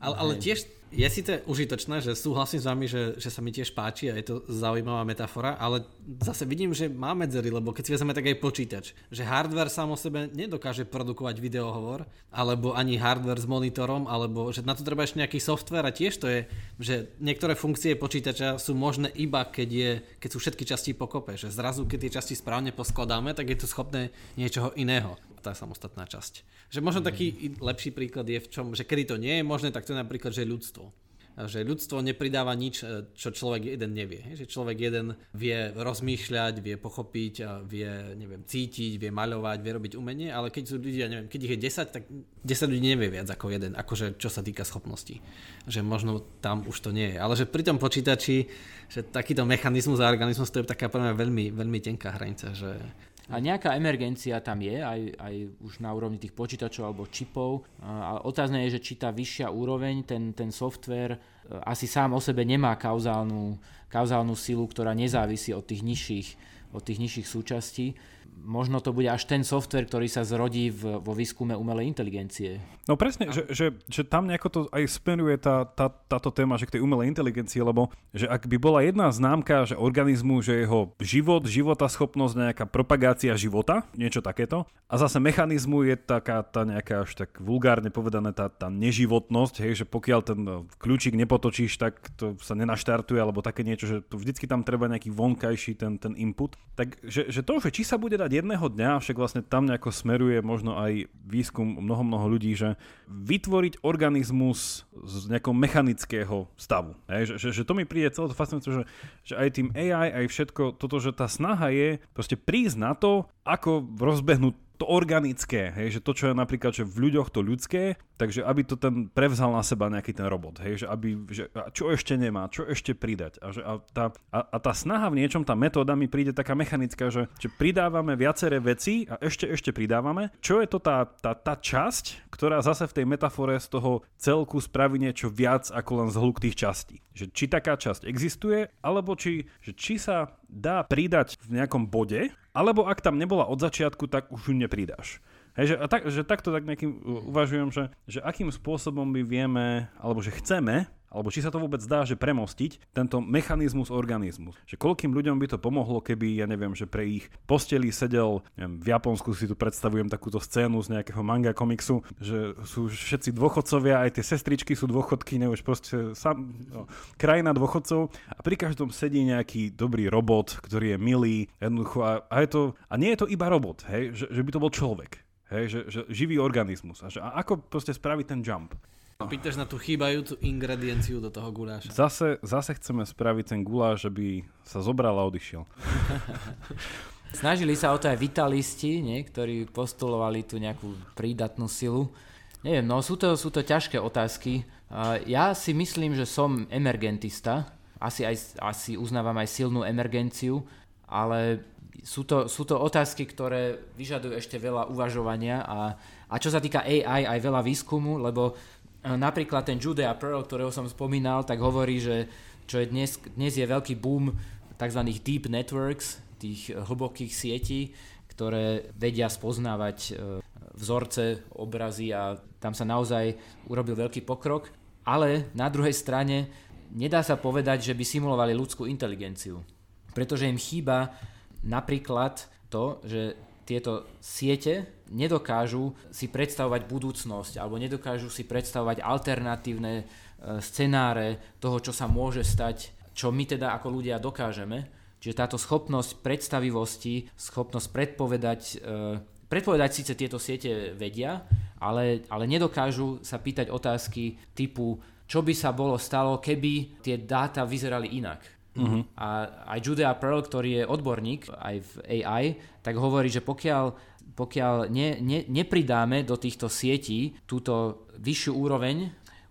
Ale, ale tiež je síce užitočné, že súhlasím s vami, že, že sa mi tiež páči a je to zaujímavá metafora, ale zase vidím, že má medzery, lebo keď si vezmeme tak aj počítač, že hardware sám o sebe nedokáže produkovať videohovor, alebo ani hardware s monitorom, alebo že na to treba ešte nejaký software a tiež to je, že niektoré funkcie počítača sú možné iba keď, je, keď sú všetky časti pokope, že zrazu keď tie časti správne poskladáme, tak je to schopné niečoho iného tá samostatná časť. Že možno taký lepší príklad je v čom, že kedy to nie je možné, tak to je napríklad, že ľudstvo že ľudstvo nepridáva nič, e, čo človek jeden nevie. Že človek jeden vie rozmýšľať, vie pochopiť, vie neviem, cítiť, vie maľovať, vie robiť umenie, ale keď sú ľudia, neviem, keď ich je 10, tak 10 ľudí nevie viac ako jeden, akože čo sa týka schopností. Že možno tam už to nie je. Ale že pri tom počítači, že takýto mechanizmus a organizmus to je taká pre mňa veľmi, veľmi tenká hranica, že a nejaká emergencia tam je, aj, aj už na úrovni tých počítačov alebo čipov. A otázne je, že či tá vyššia úroveň, ten, ten software e, asi sám o sebe nemá kauzálnu, kauzálnu silu, ktorá nezávisí od tých nižších, od tých nižších súčastí možno to bude až ten software, ktorý sa zrodí v, vo výskume umelej inteligencie. No presne, že, že, že tam nejako to aj smeruje tá, tá, táto téma, že k tej umelej inteligencii, lebo že ak by bola jedna známka, že organizmu, že jeho život, života schopnosť, nejaká propagácia života, niečo takéto, a zase mechanizmu je taká tá nejaká až tak vulgárne povedané tá, tá neživotnosť, hej, že pokiaľ ten kľúčik nepotočíš, tak to sa nenaštartuje, alebo také niečo, že to vždycky tam treba nejaký vonkajší ten, ten input. Takže že to, že či sa bude dať jedného dňa, však vlastne tam nejako smeruje možno aj výskum mnoho, mnoho ľudí, že vytvoriť organizmus z nejakého mechanického stavu. Hej, že, že, že to mi príde celé to fascinujúce, že, že aj tým AI, aj všetko toto, že tá snaha je proste prísť na to, ako rozbehnúť to organické, hej, že to, čo je napríklad že v ľuďoch to ľudské, takže aby to ten prevzal na seba nejaký ten robot, hej, že aby, že čo ešte nemá, čo ešte pridať. A, že, a, tá, a, a tá snaha v niečom, tá metóda mi príde taká mechanická, že, že pridávame viaceré veci a ešte, ešte pridávame. Čo je to tá, tá, tá časť, ktorá zase v tej metafore z toho celku spraví niečo viac ako len zhluk tých častí. Že či taká časť existuje, alebo či, že či sa dá pridať v nejakom bode, alebo ak tam nebola od začiatku, tak už ju nepridáš. Hej, že, a tak, že takto tak nejakým uvažujem, že, že akým spôsobom my vieme, alebo že chceme alebo či sa to vôbec dá, že premostiť tento mechanizmus organizmus. Že koľkým ľuďom by to pomohlo, keby, ja neviem, že pre ich posteli sedel, neviem, v Japonsku si tu predstavujem takúto scénu z nejakého manga komiksu, že sú všetci dôchodcovia, aj tie sestričky sú dôchodky, už proste sam, no, krajina dôchodcov a pri každom sedí nejaký dobrý robot, ktorý je milý, jednoducho a, a, je to, a nie je to iba robot, hej, že, že by to bol človek. Hej, že, že živý organizmus. A, že, a ako proste spraviť ten jump? Pýtaš na tú chýbajúcu ingredienciu do toho guláša. Zase, zase chceme spraviť ten guláš, aby sa zobral a odišiel. *laughs* Snažili sa o to aj vitalisti, nie? ktorí postulovali tú nejakú prídatnú silu. Neviem, no sú to, sú to ťažké otázky. Ja si myslím, že som emergentista. Asi, aj, asi uznávam aj silnú emergenciu, ale sú to, sú to otázky, ktoré vyžadujú ešte veľa uvažovania a, a čo sa týka AI, aj veľa výskumu, lebo Napríklad ten Judea Pearl, ktorého som spomínal, tak hovorí, že čo je dnes, dnes je veľký boom tzv. deep networks, tých hlbokých sietí, ktoré vedia spoznávať e, vzorce, obrazy a tam sa naozaj urobil veľký pokrok. Ale na druhej strane nedá sa povedať, že by simulovali ľudskú inteligenciu. Pretože im chýba napríklad to, že tieto siete nedokážu si predstavovať budúcnosť alebo nedokážu si predstavovať alternatívne e, scenáre toho, čo sa môže stať, čo my teda ako ľudia dokážeme. Čiže táto schopnosť predstavivosti, schopnosť predpovedať, e, predpovedať síce tieto siete vedia, ale, ale nedokážu sa pýtať otázky typu, čo by sa bolo stalo, keby tie dáta vyzerali inak Uh-huh. A aj Judea Pearl, ktorý je odborník aj v AI, tak hovorí, že pokiaľ, pokiaľ ne, ne, nepridáme do týchto sietí túto vyššiu úroveň,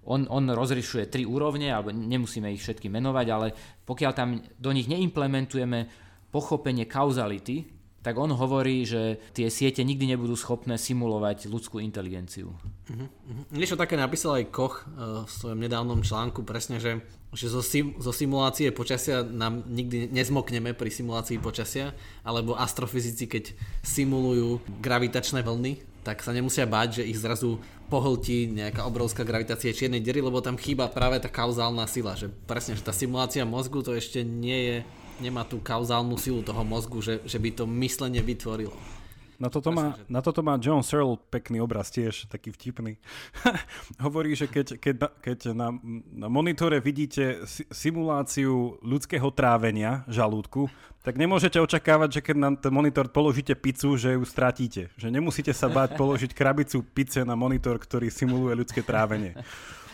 on, on rozlišuje tri úrovne, alebo nemusíme ich všetky menovať, ale pokiaľ tam do nich neimplementujeme pochopenie kauzality, tak on hovorí, že tie siete nikdy nebudú schopné simulovať ľudskú inteligenciu. Uh-huh. Niečo také napísal aj Koch uh, v svojom nedávnom článku, presne, že, že zo, sim, zo simulácie počasia nám nikdy nezmokneme pri simulácii počasia, alebo astrofyzici, keď simulujú gravitačné vlny, tak sa nemusia báť, že ich zrazu pohltí nejaká obrovská gravitácia čiernej diery, lebo tam chýba práve tá kauzálna sila, že presne, že tá simulácia mozgu to ešte nie je nemá tú kauzálnu silu toho mozgu, že, že by to myslenie vytvorilo. Na toto, má, na toto má John Searle pekný obraz tiež, taký vtipný. *laughs* Hovorí, že keď, keď, keď na, na monitore vidíte simuláciu ľudského trávenia žalúdku, tak nemôžete očakávať, že keď na ten monitor položíte pizzu, že ju stratíte. Že nemusíte sa báť položiť krabicu pice na monitor, ktorý simuluje ľudské trávenie.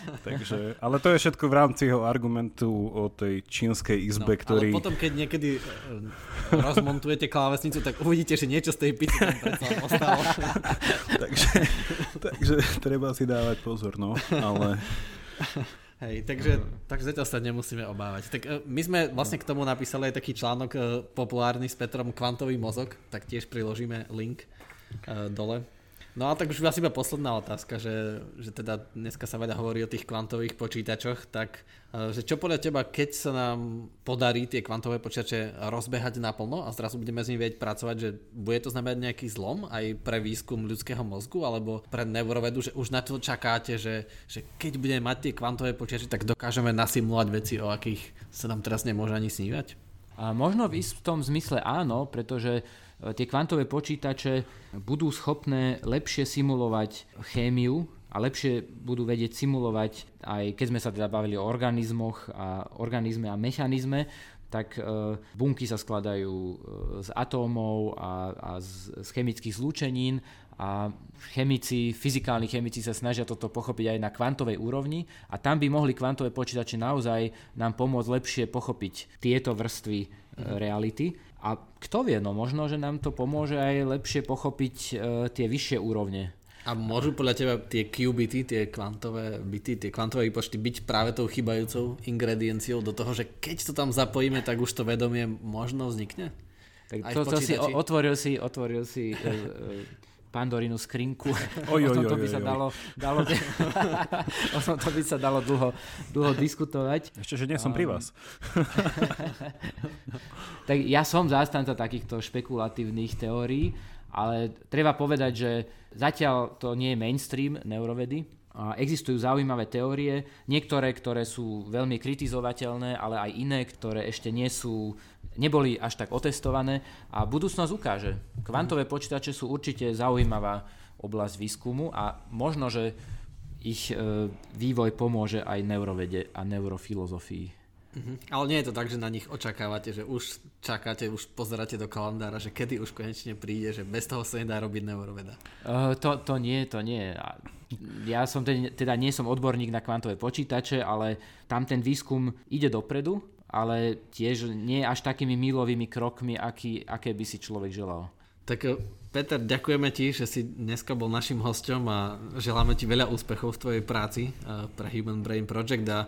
*laughs* Takže, ale to je všetko v rámci jeho argumentu o tej čínskej izbe, no, ktorý... Ale potom, keď niekedy e, rozmontujete klávesnicu, tak uvidíte, že niečo z tej pizzy tam predsa ostalo. *laughs* takže, takže treba si dávať pozor, no, ale... Hej, takže, takže zatiaľ sa nemusíme obávať. Tak e, my sme vlastne k tomu napísali aj taký článok e, populárny s Petrom Kvantový mozog, tak tiež priložíme link dole No a tak už asi iba posledná otázka, že, že teda dneska sa veľa hovorí o tých kvantových počítačoch, tak e, že čo podľa teba, keď sa nám podarí tie kvantové počítače rozbehať naplno a zrazu budeme s nimi vedieť pracovať, že bude to znamenať nejaký zlom aj pre výskum ľudského mozgu alebo pre neurovedu, že už na to čakáte, že, že keď budeme mať tie kvantové počítače, tak dokážeme nasimulovať veci, o akých sa nám teraz nemôže ani snívať? A možno v istom zmysle áno, pretože tie kvantové počítače budú schopné lepšie simulovať chémiu a lepšie budú vedieť simulovať, aj keď sme sa teda bavili o organizmoch a organizme a mechanizme, tak e, bunky sa skladajú e, z atómov a, a z, z chemických zlúčenín a chemici, fyzikálni chemici sa snažia toto pochopiť aj na kvantovej úrovni a tam by mohli kvantové počítače naozaj nám pomôcť lepšie pochopiť tieto vrstvy. Reality. A kto vie, no možno, že nám to pomôže aj lepšie pochopiť e, tie vyššie úrovne. A môžu podľa teba tie qubity, tie kvantové byty, tie kvantové výpočty byť práve tou chybajúcou ingredienciou do toho, že keď to tam zapojíme, tak už to vedomie možno vznikne? Tak to, to si otvoril si, otvoril si Pandorínu skrinku. Oj, *laughs* o tomto by sa dalo, dalo *laughs* o tomto by sa dalo dlho, dlho diskutovať. Ešte, že nie som pri vás. *laughs* tak ja som zástanca takýchto špekulatívnych teórií, ale treba povedať, že zatiaľ to nie je mainstream neurovedy, existujú zaujímavé teórie, niektoré, ktoré sú veľmi kritizovateľné, ale aj iné, ktoré ešte nie sú neboli až tak otestované a budúcnosť ukáže. Kvantové počítače sú určite zaujímavá oblasť výskumu a možno, že ich e, vývoj pomôže aj neurovede a neurofilozofii. Mhm. Ale nie je to tak, že na nich očakávate, že už čakáte, už pozeráte do kalendára, že kedy už konečne príde, že bez toho sa nedá robiť neuroveda. Uh, to, to nie, to nie. Ja som teda, teda nie som odborník na kvantové počítače, ale tam ten výskum ide dopredu ale tiež nie až takými milovými krokmi, aký, aké by si človek želal. Tak eh, Peter, ďakujeme ti, že si dneska bol našim hostom a želáme ti veľa úspechov v tvojej práci eh, pre Human Brain Project a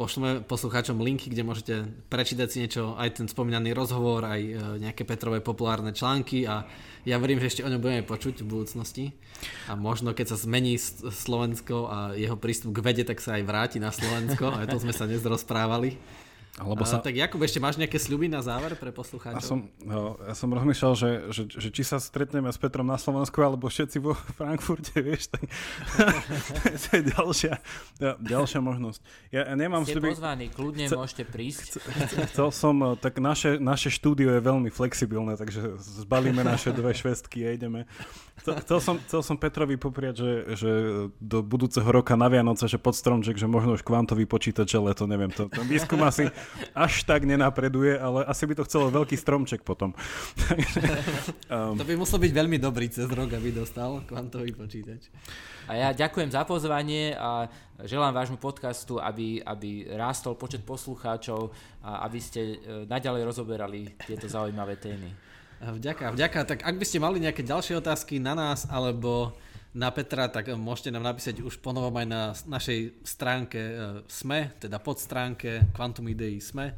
pošleme poslucháčom linky, kde môžete prečítať si niečo, aj ten spomínaný rozhovor, aj eh, nejaké Petrové populárne články a ja verím, že ešte o ňom budeme počuť v budúcnosti a možno keď sa zmení Slovensko a jeho prístup k vede, tak sa aj vráti na Slovensko, aj to sme sa dnes rozprávali. Alebo sa... A, tak Jakub, ešte máš nejaké sľuby na záver pre poslucháčov? Ja som, no, ja som rozmýšľal, že, že, že či sa stretneme s Petrom na Slovensku, alebo všetci vo *laughs* Frankfurte, vieš, tak *laughs* to je ďalšia, ďalšia možnosť. Ja, ja nemám Ste sľuby... pozvaní, kľudne Chce, môžete prísť. Chcel som, eh, tak naše, naše štúdio je veľmi flexibilné, takže zbalíme naše dve švestky a ideme. Chcel som, chcel som Petrovi popriať, že, že do budúceho roka na Vianoce, že pod stromček, že možno už kvantový počítač, ale to neviem, to, ten výskum asi až tak nenapreduje, ale asi by to chcelo veľký stromček potom. um. *laughs* To by musel byť veľmi dobrý cez rok, aby dostal kvantový počítač. A ja ďakujem za pozvanie a želám vášmu podcastu, aby, aby rástol počet poslucháčov a aby ste e, naďalej rozoberali tieto zaujímavé témy. Vďaka, vďaka. Tak ak by ste mali nejaké ďalšie otázky na nás alebo na Petra, tak môžete nám napísať už ponovom aj na našej stránke e, SME, teda pod stránke Quantum Idei SME,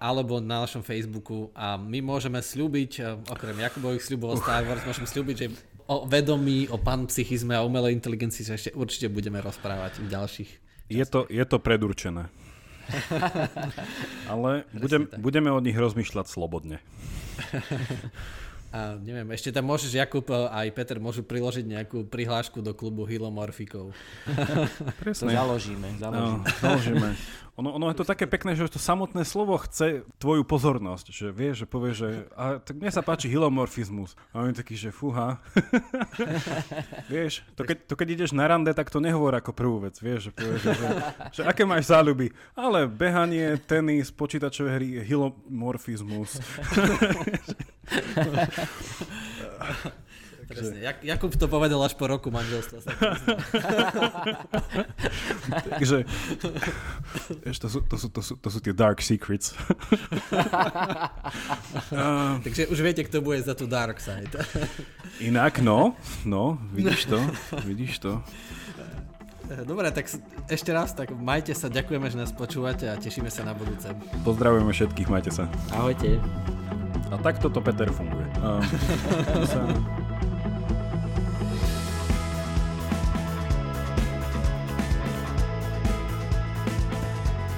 alebo na našom Facebooku a my môžeme slúbiť, e, okrem Jakubových sľubov o Star Wars, môžeme slúbiť, že o vedomí, o panpsychizme a umelej inteligencii sa ešte určite budeme rozprávať v ďalších. Je to, je to predurčené. *laughs* Ale budem, budeme o nich rozmýšľať slobodne. *laughs* A neviem, ešte tam môžeš, Jakub aj Peter môžu priložiť nejakú prihlášku do klubu Hilomorfikov. *laughs* Presne. To založíme, založíme. No, založíme. Ono, ono je to také pekné, že to samotné slovo chce tvoju pozornosť, že vieš, že povie, že a, tak mne sa páči hilomorfizmus. A on je taký, že fúha. *laughs* vieš, to keď, to keď ideš na rande, tak to nehovor ako prvú vec, vieš, že povie, že, že, že aké máš záľuby. Ale behanie, tenis, počítačové hry, hilomorfizmus. *laughs* *laughs* Presne. Jak, Jakub to povedal až po roku manželstva. *laughs* Takže, to sú, to, sú, to, sú, to sú tie dark secrets. *laughs* Takže už viete, kto bude za tú dark side. Inak, no, no, vidíš to, vidíš to. Dobre, tak ešte raz, tak majte sa, ďakujeme, že nás počúvate a tešíme sa na budúce. Pozdravujeme všetkých, majte sa. Ahojte. A takto to Peter funguje. *laughs*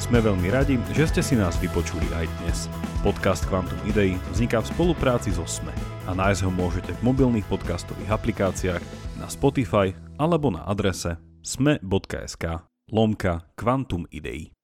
Sme veľmi radi, že ste si nás vypočuli aj dnes. Podcast Quantum Idei vzniká v spolupráci so SME a nájsť ho môžete v mobilných podcastových aplikáciách, na Spotify alebo na adrese sme.sk lomka Quantum Idei.